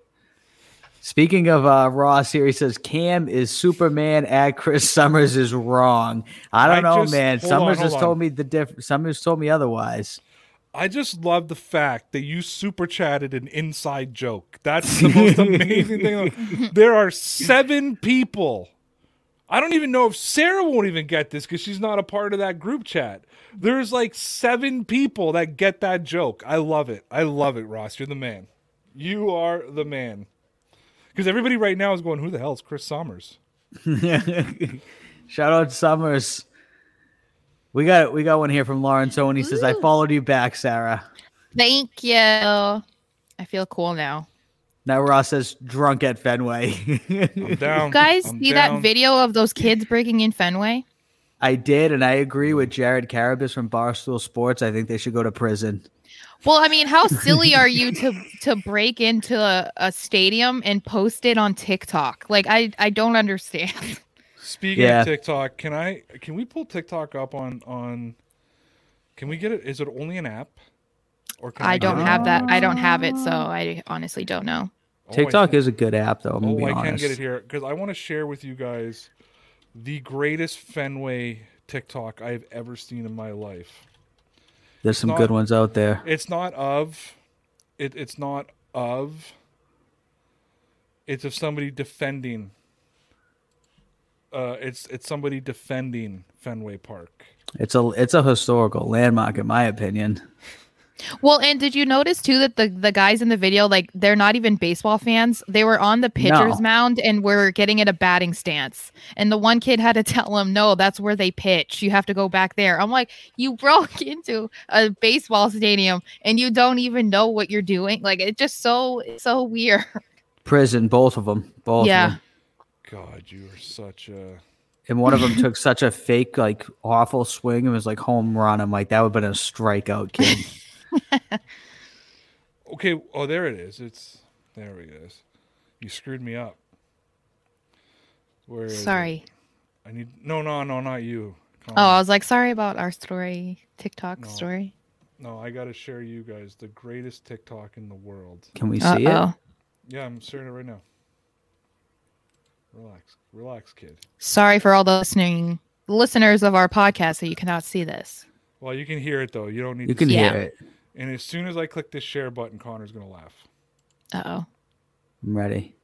Speaking of uh, Ross here, he says Cam is Superman at Chris Summers is wrong. I don't I know, just- man. on, Summers hold has on. told me the diff. Summers told me otherwise. I just love the fact that you super chatted an inside joke. That's the most amazing thing. There are seven people. I don't even know if Sarah won't even get this because she's not a part of that group chat. There's like seven people that get that joke. I love it. I love it, Ross. You're the man. You are the man. Because everybody right now is going, who the hell is Chris Summers? Shout out Summers. We got we got one here from Lawrence when He says, "I followed you back, Sarah." Thank you. I feel cool now. Now Ross says, "Drunk at Fenway." I'm down. You guys I'm see down. that video of those kids breaking in Fenway? I did, and I agree with Jared Carrabis from Barstool Sports. I think they should go to prison. Well, I mean, how silly are you to to break into a, a stadium and post it on TikTok? Like, I I don't understand. Speaking Yeah. of TikTok, can I can we pull TikTok up on on? Can we get it? Is it only an app? Or can I get don't it- have that. I don't have it, so ah. I honestly don't know. Oh, TikTok can- is a good app, though. I'm gonna Oh, be I honest. can get it here because I want to share with you guys the greatest Fenway TikTok I've ever seen in my life. There's some not- good ones out there. It's not of, it, it's not of. It's of somebody defending. Uh, it's it's somebody defending Fenway Park. It's a it's a historical landmark, in my opinion. Well, and did you notice too that the the guys in the video, like, they're not even baseball fans. They were on the pitcher's No. mound and were getting at a batting stance. And the one kid had to tell him, "No, that's where they pitch. You have to go back there." I'm like, you broke into a baseball stadium and you don't even know what you're doing. Like, it's just so so weird. Prison, both of them, both. Yeah. Of them. God, you are such a. And one of them took such a fake, like awful swing and was like home run. I'm like, that would have been a strikeout, kid. Okay, oh, there it is. It's there it is. You screwed me up. Where is it? Sorry. I need no, no, no, not you. Come Oh, on. I was like, sorry about our story, TikTok No. story. no, I gotta share you guys the greatest TikTok in the world. Can we see it? oh. Yeah, I'm sharing it right now. Relax, relax, kid. Sorry for all the listening listeners of our podcast that you cannot see this. Well, you can hear it though. You don't need You to can see hear it. it. And as soon as I click this share button, Connor's gonna laugh. Uh oh. I'm ready.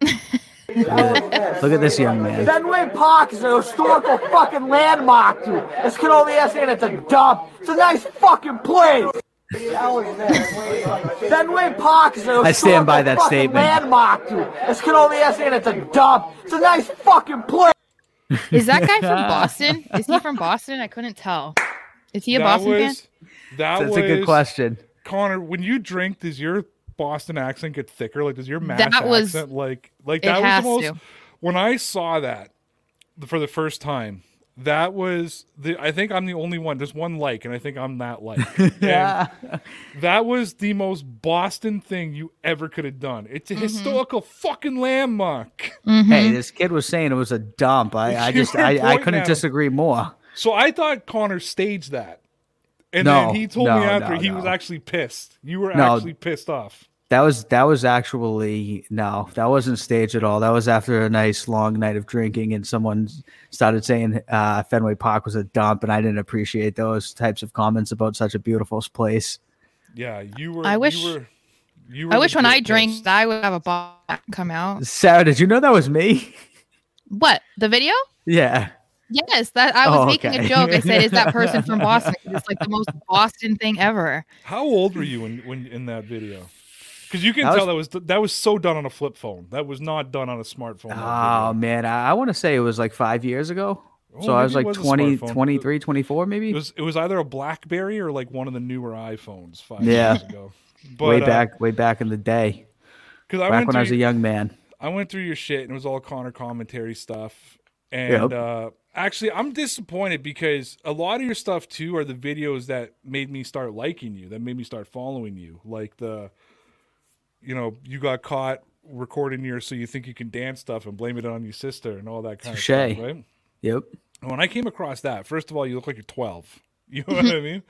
Look at, this young man. Fenway Park is a historical fucking landmark, dude. This It's Canoli and it's a dump. It's a nice fucking place. Fenway Park is a I stand by historical that fucking statement. landmark, dude. It's Canoli and it's a dump. It's a nice fucking place. Is that guy from Boston? Is he from Boston? I couldn't tell. Is he a that Boston fan? was that That's was a good question. Connor, when you drink, does your Boston accent get thicker? Like, does your mass That was- accent like like it that has was the most? to. When I saw that for the first time, that was the. I think I'm the only one. There's one like, and I think I'm that like. Yeah. That was the most Boston thing you ever could have done. It's a Mm-hmm. historical fucking landmark. Hey, this kid was saying it was a dump. I, I just I, I couldn't at him. disagree more. So I thought Connor staged that. And No, then he told no, me after no, he was actually pissed. You were No. actually pissed off. That was that was actually no, that wasn't staged at all. That was after a nice long night of drinking, and someone started saying uh, Fenway Park was a dump, and I didn't appreciate those types of comments about such a beautiful place. Yeah, you were. I wish- You were, you were I wish when legit I drank. I would have a ball come out. Sarah, did you know that was me? What the video? yeah. Yes, that I was Oh, making okay. a joke. I said, "Is that person from Boston?" It's like the most Boston thing ever. How old were you when, when in that video? Because you can That tell was- that was that was so done on a flip phone. That was not done on a smartphone. Oh man, I, I want to say it was like five years ago. Oh, so I was like it was 20, 23, 24 maybe. It was it was either a BlackBerry or like one of the newer iPhones five Yeah. years ago. But, way uh, back, way back in the day, 'cause I back went when I was through- a young man. I went through your shit and it was all Connor commentary stuff. And Yep. uh actually I'm disappointed because a lot of your stuff too are the videos that made me start liking you, that made me start following you. Like the you know, you got caught recording your so you think you can dance stuff and blame it on your sister and all that kind of Touche. stuff, right? Yep. When I came across that, first of all, you look like you're 12. You know what I mean?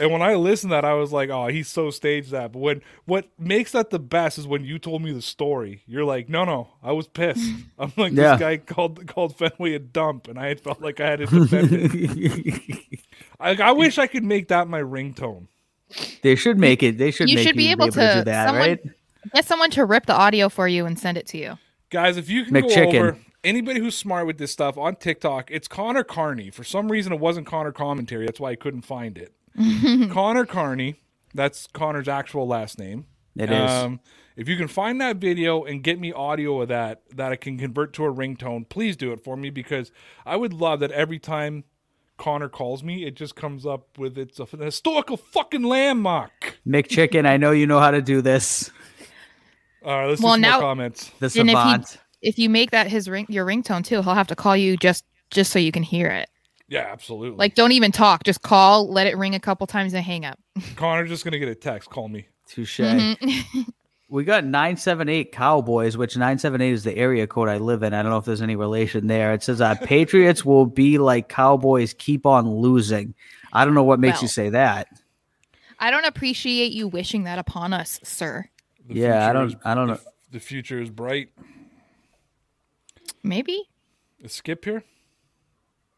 And when I listened to that, I was like, "Oh, he's so staged that." But when what makes that the best is when you told me the story. You're like, "No, no, I was pissed." I'm like, Yeah. "This guy called called Fenway a dump," and I had felt like I had to defend it. I, I wish I could make that my ringtone. they should make it. They should. Make it. You make should be you able do to- that, someone- right? Get someone to rip the audio for you and send it to you. Guys, if you can go McChicken. over anybody who's smart with this stuff on TikTok, it's Connor Carney. For some reason, it wasn't Connor commentary. That's why I couldn't find it. Connor Carney. That's Connor's actual last name. It is. Um, if you can find that video and get me audio of that that I can convert to a ringtone, please do it for me because I would love that every time Connor calls me, it just comes up with it's a historical fucking landmark. McChicken, I know you know how to do this. All right, let's Well, do now- more comments. The And if he- savant. If you make that his ring, your ringtone too, he'll have to call you just just so you can hear it. Yeah, absolutely. Like, don't even talk. Just call, let it ring a couple times, and hang up. Connor's just gonna get a text. Call me. Touche. Mhm. We got 978 Cowboys, which 978 is the area code I live in. I don't know if there's any relation there. It says uh, Patriots will be like Cowboys keep on losing. I don't know what makes you say that. I don't appreciate you wishing that upon us, sir. The Yeah, I don't- is- I don't the know. f- The future is bright. Maybe. Is Skip here?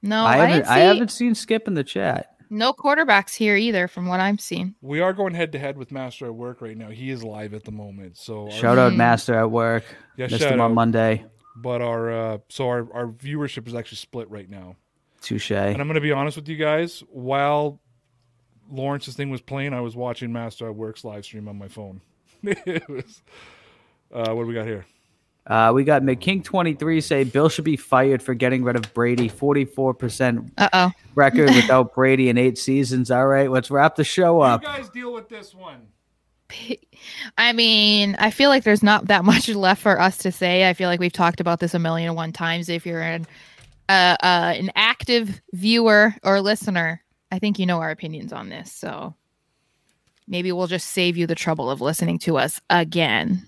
No, I I, haven't didn't I haven't seen Skip in the chat. no quarterbacks here either, from what I'm seeing. We are going head to head with Master at Work right now. He is live at the moment. So our- Shout out Master at work. Yeah, Missed shout him on. Monday. but our uh, so our our viewership is actually split right now. Touche. And I'm going to be honest with you guys. While Lawrence's thing was playing, I was watching Master at Work's live stream on my phone. it was, uh, what do we got here? Uh, we got McKing23 say Bill should be fired for getting rid of Brady. 44% Uh oh. record without Brady in eight seasons. All right, let's wrap the show up. You guys deal with this one. I mean, I feel like there's not that much left for us to say. I feel like we've talked about this a million and one times. If you're an uh, uh, an active viewer or listener, I think you know our opinions on this. So maybe we'll just save you the trouble of listening to us again.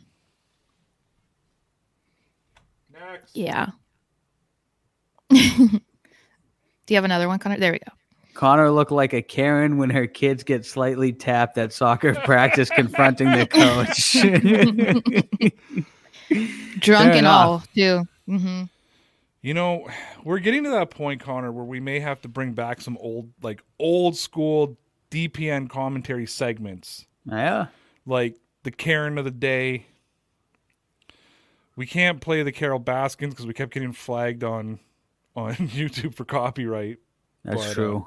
Next. Yeah. Do you have another one, Connor? There we go. Connor looked like a Karen when her kids get slightly tapped at soccer practice confronting the coach. Drunk Fair and enough. all, too. hmm You know, we're getting to that point, Connor, where we may have to bring back some old, like old school DPN commentary segments, yeah. like the Karen of the day. We can't play the Carole Baskins because we kept getting flagged on on YouTube for copyright. That's But, uh, true.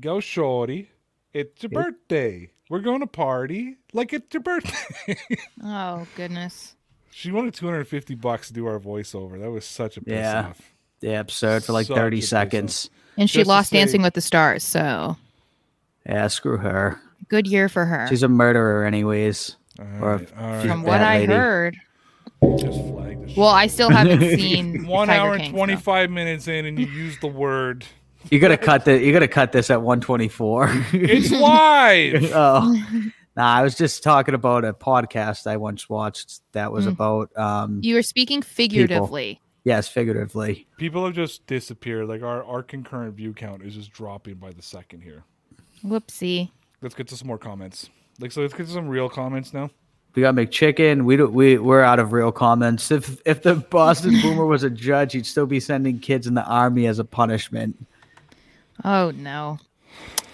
Go, shorty! It's your birthday. We're going to party like it's your birthday. Oh, goodness. she wanted 250 bucks to do our voiceover. That was such a piss Yeah. off. yeah, absurd for like such 30 piss seconds. And she Just lost say- Dancing with the Stars. So Yeah, screw her. good year for her. She's a murderer, anyways. All Or right, all right. she's From what bad I heard. Just flag the. Well, I still haven't seen one Tiger hour and King, so- 25 minutes in and you use the word You gotta cut the. You gotta cut this at 124. it's live oh, nah. I was just talking about a podcast I once watched that was Mm. about. Um, You were speaking figuratively. yes, figuratively. people have just disappeared like our, our concurrent view count is just dropping by the second here Whoopsie. let's get to some more comments like so let's get to some real comments now We got McChicken. We don't. We we're out of real comments. If if the Boston Boomer was a judge, he'd still be sending kids in the army as a punishment. Oh no.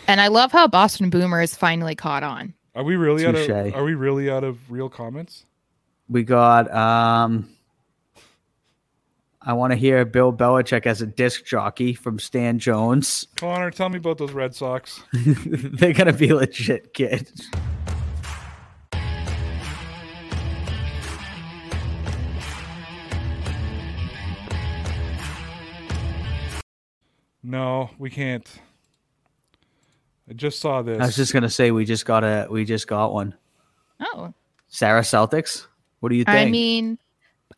And I love how Boston Boomer is finally caught on. are we really out of are we really out of real comments We got. um I want to hear Bill Belichick as a disc jockey from Stan Jones. connor tell me about those red sox They're gonna be legit kids. No we can't i just saw this I was just gonna say we just got a we just got one. Oh. Sarah Celtics. What do you think? I mean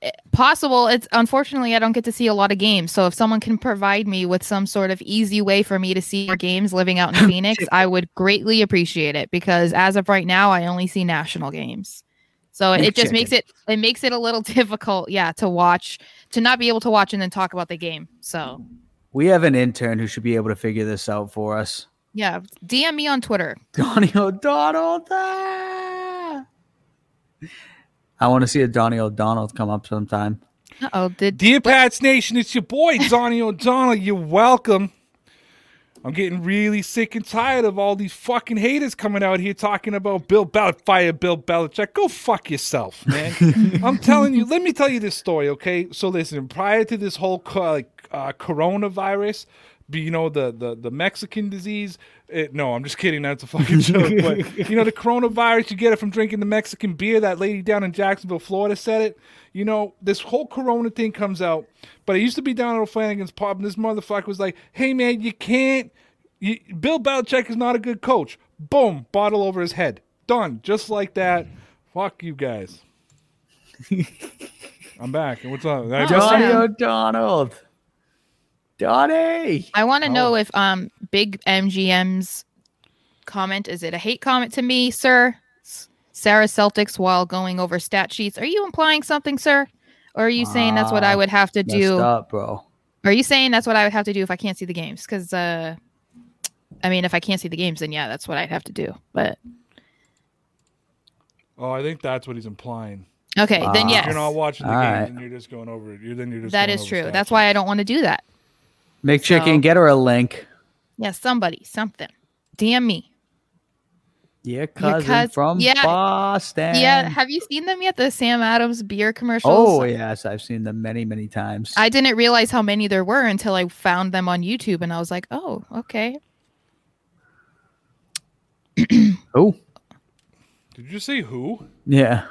eh, possible. It's unfortunately I don't get to see a lot of games. So if someone can provide me with some sort of easy way for me to see more games living out in Phoenix, I would greatly appreciate it because as of right now I only see national games. So it just makes it it makes it a little difficult, yeah, to watch to not be able to watch and then talk about the game. So we have an intern who should be able to figure this out for us. yeah, DM me on Twitter. Donnie O'Donnell. ah! I want to see a Donnie O'Donnell come up sometime. Uh oh, did Dear Pats Nation, it's your boy Donnie O'Donnell. You're welcome. I'm getting really sick and tired of all these fucking haters coming out here talking about Bill Bel fire Bill Belichick. Go fuck yourself, man. I'm telling you. Let me tell you this story, okay? So listen, prior to this whole co- like uh, coronavirus, be you know the the the Mexican disease. It, no, I'm just kidding. That's a fucking joke. But you know the coronavirus, you get it from drinking the Mexican beer. That lady down in Jacksonville, Florida, said it. You know this whole Corona thing comes out. But I used to be down at O'Flanagan's pub, and this motherfucker was like, "Hey man, you can't. You, Bill Belichick is not a good coach." Boom, bottle over his head. Done, just like that. Fuck you guys. I'm back. What's up? I just- O'Donnell. Donnie. I want to Oh. know if um Big MGM's comment is it a hate comment to me, sir? Sarah Celtics while going over stat sheets. Are you implying something, sir? Or are you saying that's what I would have to do? up, bro. Are you saying that's what I would have to do if I can't see the games? Because uh, I mean, if I can't see the games, then yeah, that's what I'd have to do. But Oh, I think that's what he's implying. okay, then Ah. yes, You're not watching the All game, right. and you're just going over it. You're then you're just that going is over true. stats. That's why I don't want to do that. McChicken, So- get her a link. Yeah, somebody, something, DM me. Your cousin cous- from yeah. Boston. Yeah, have you seen them yet? The Sam Adams beer commercials. Oh yes, I've seen them many, many times. I didn't realize how many there were until I found them on YouTube, and I was like, "Oh, okay." oh Did you say who? yeah.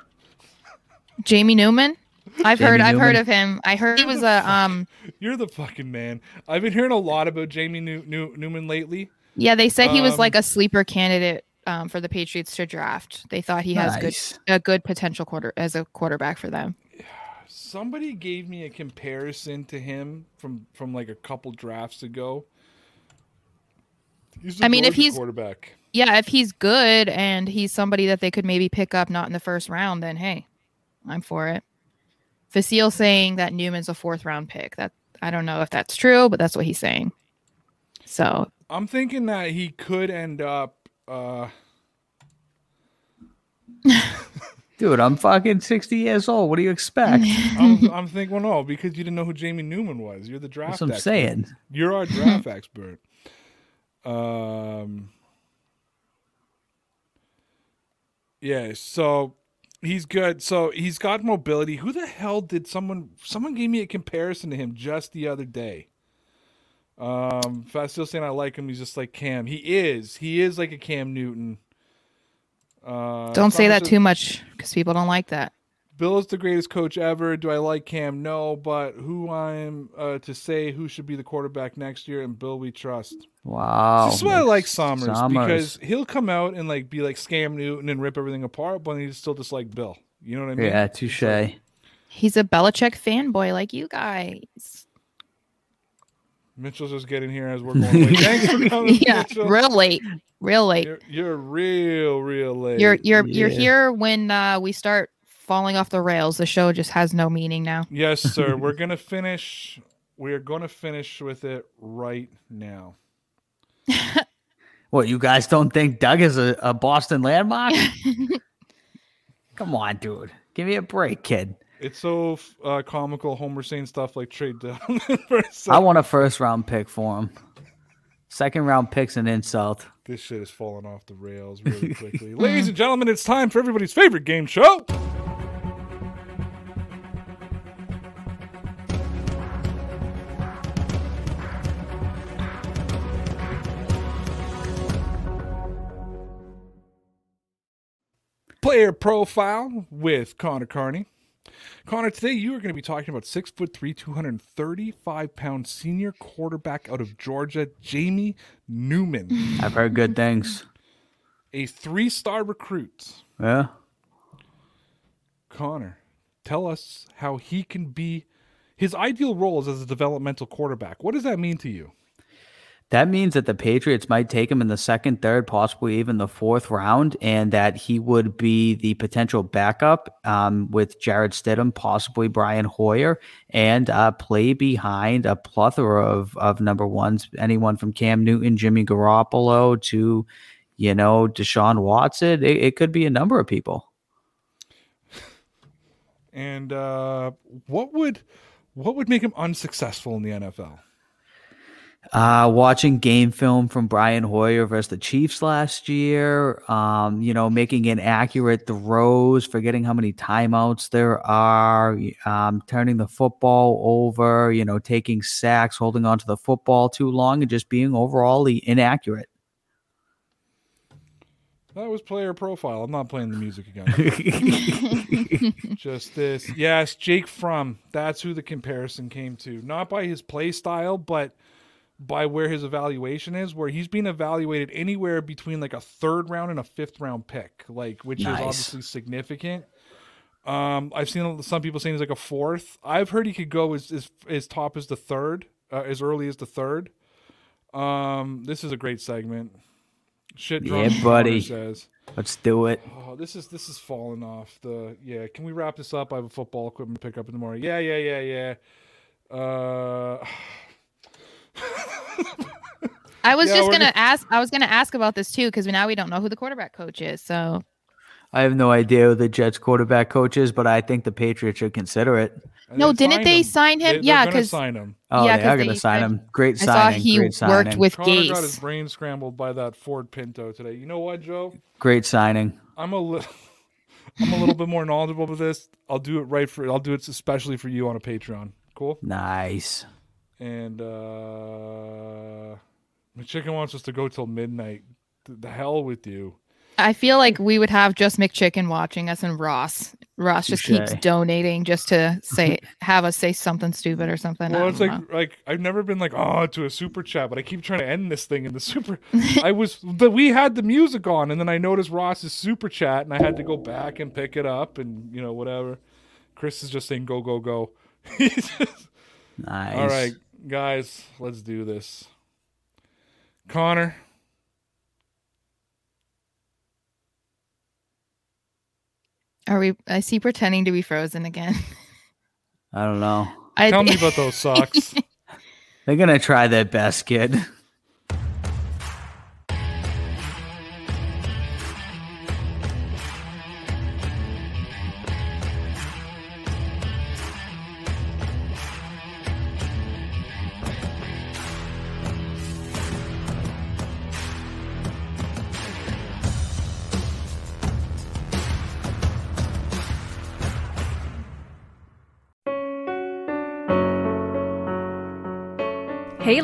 Jamie Newman. I've Jamie heard. I've heard of him. I heard he was a um. You're the fucking man. I've been hearing a lot about Jamie New- New- Newman lately. Yeah, they said he was Um, like a sleeper candidate um, for the Patriots to draft. They thought he has good a good potential quarter as a quarterback for them. Somebody gave me a comparison to him from from like a couple drafts ago. He's a I mean, if Georgia he's- quarterback, Yeah, if he's good and he's somebody that they could maybe pick up not in the first round, then hey, I'm for it. Facile saying that Newman's a fourth round pick. That I don't know if that's true, but that's what he's saying. So I'm thinking that he could end up. uh Dude, I'm fucking 60 years old. What do you expect? I'm, I'm thinking, well, no, because you didn't know who Jamie Newman was. You're the draft. That's what I'm expert. saying. You're our draft expert. Um. Yeah, so he's good. So he's got mobility. Who the hell did someone? Someone gave me a comparison to him just the other day. Um, if I'm still saying I like him, he's just like Cam. He is. He is like a Cam Newton. Uh, don't say that too much because people don't like that. Bill is the greatest coach ever. Do I like Cam? No, but who I'm uh, to say who should be the quarterback next year? And Bill, we trust. Wow. this is why I like Mix- Summers, because he'll come out and like be like Scam Newton and rip everything apart, but he's still just like Bill. You know what I mean? yeah, touche. He's a Belichick fanboy like you guys. Mitchell's just getting here as we're going. Like, Thanks for coming, yeah, Mitchell. real late, real late. You're, you're real, real late. You're you're you're here when uh, we start falling off the rails. The show just has no meaning now. yes, sir. we're gonna finish. We're gonna finish with it right now. What, you guys don't think Doug is a, a Boston landmark? Come on, dude. Give me a break, kid. It's so uh, comical. Homer saying stuff like trade down for a I second. want a first round pick for him. Second round pick's an insult. This shit is falling off the rails really quickly. Ladies and gentlemen, it's time for everybody's favorite game show. Player profile with Connor Carney. Connor, today you are going to be talking about six foot three, two hundred and thirty-five pound senior quarterback out of Georgia, Jamie Newman, I've heard good things. a three-star recruit. Yeah. Connor, tell us how he can be. His ideal role is as a developmental quarterback. What does that mean to you? That means that the Patriots might take him in the second, third, possibly even the fourth round, and that he would be the potential backup um, with Jarrett Stidham, possibly Brian Hoyer, and uh, play behind a plethora of, of number ones, anyone from Cam Newton, Jimmy Garoppolo to, you know, Deshaun Watson. It, it could be a number of people. And uh, what would what would make him unsuccessful in the NFL? Uh, watching game film from Brian Hoyer versus the Chiefs last year, um, you know, making inaccurate throws, forgetting how many timeouts there are, um, turning the football over, you know, taking sacks, holding onto the football too long, and just being overall inaccurate. That was player profile. I'm not playing the music again. Just this. Yes, Jake Fromm. That's who the comparison came to. Not by his play style, but by where his evaluation is, where he's being evaluated anywhere between like a third round and a fifth round pick, like which Nice. is obviously significant. Um, I've seen some people saying he's like a fourth. I've heard he could go as as, as top as the third, uh, as early as the third. Um, this is a great segment. Shit, Yeah, buddy. Says. Let's do it. Oh, this is this is falling off the yeah. Can we wrap this up? I have a football equipment pickup in the morning. Yeah, yeah, yeah, yeah. Uh, I was Yeah, just gonna gonna- ask. I was gonna ask about this too because now we don't know who the quarterback coach is. So I have no idea who the Jets quarterback coach is, but I think the Patriots should consider it. No, they didn't they him. sign him? They, Yeah, gonna 'cause- sign him. Oh, Yeah, they 'cause are going they to sign him. Great I saw signing. he Great signing. worked with Connor got his brain scrambled by that Ford Pinto today. You know what, Joe? Great signing. I'm a little. I'm a little bit more knowledgeable with this. I'll do it right for. I'll do it especially for you on a Patreon. Cool. Nice. And uh my chicken wants us to go till midnight. The hell with you. I feel like we would have just McChicken watching us and Ross Ross just Touche. keeps donating just to say have us say something stupid or something. I Well, it's like know. like I've never been like oh to a super chat, but I keep trying to end this thing in the super. I was but we had the music on, and then I noticed Ross's super chat, and I had to go back and pick it up, and you know whatever. Chris is just saying go go go. Just- Nice. All right, guys, let's do this. Connor, Are we? I see pretending to be frozen again. I don't know. I tell me about those socks. They're gonna try their best, kid.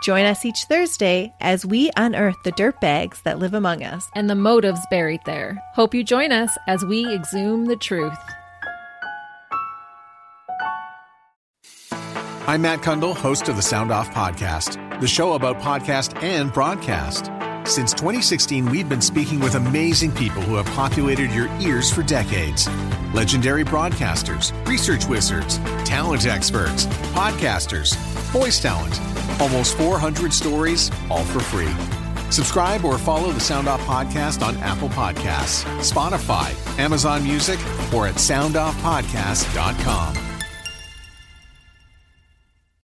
Join us each Thursday as we unearth the dirtbags that live among us. and the motives buried there. Hope you join us as we exhume the truth. I'm Matt Cundill, host of the Sound Off Podcast, the show about podcast and broadcast. Since 2016, we've been speaking with amazing people who have populated your ears for decades. Legendary broadcasters, research wizards, talent experts, podcasters, voice talent. Almost 400 stories, all for free. Subscribe or follow the Sound Off Podcast on Apple Podcasts, Spotify, Amazon Music, or at soundoffpodcast.com.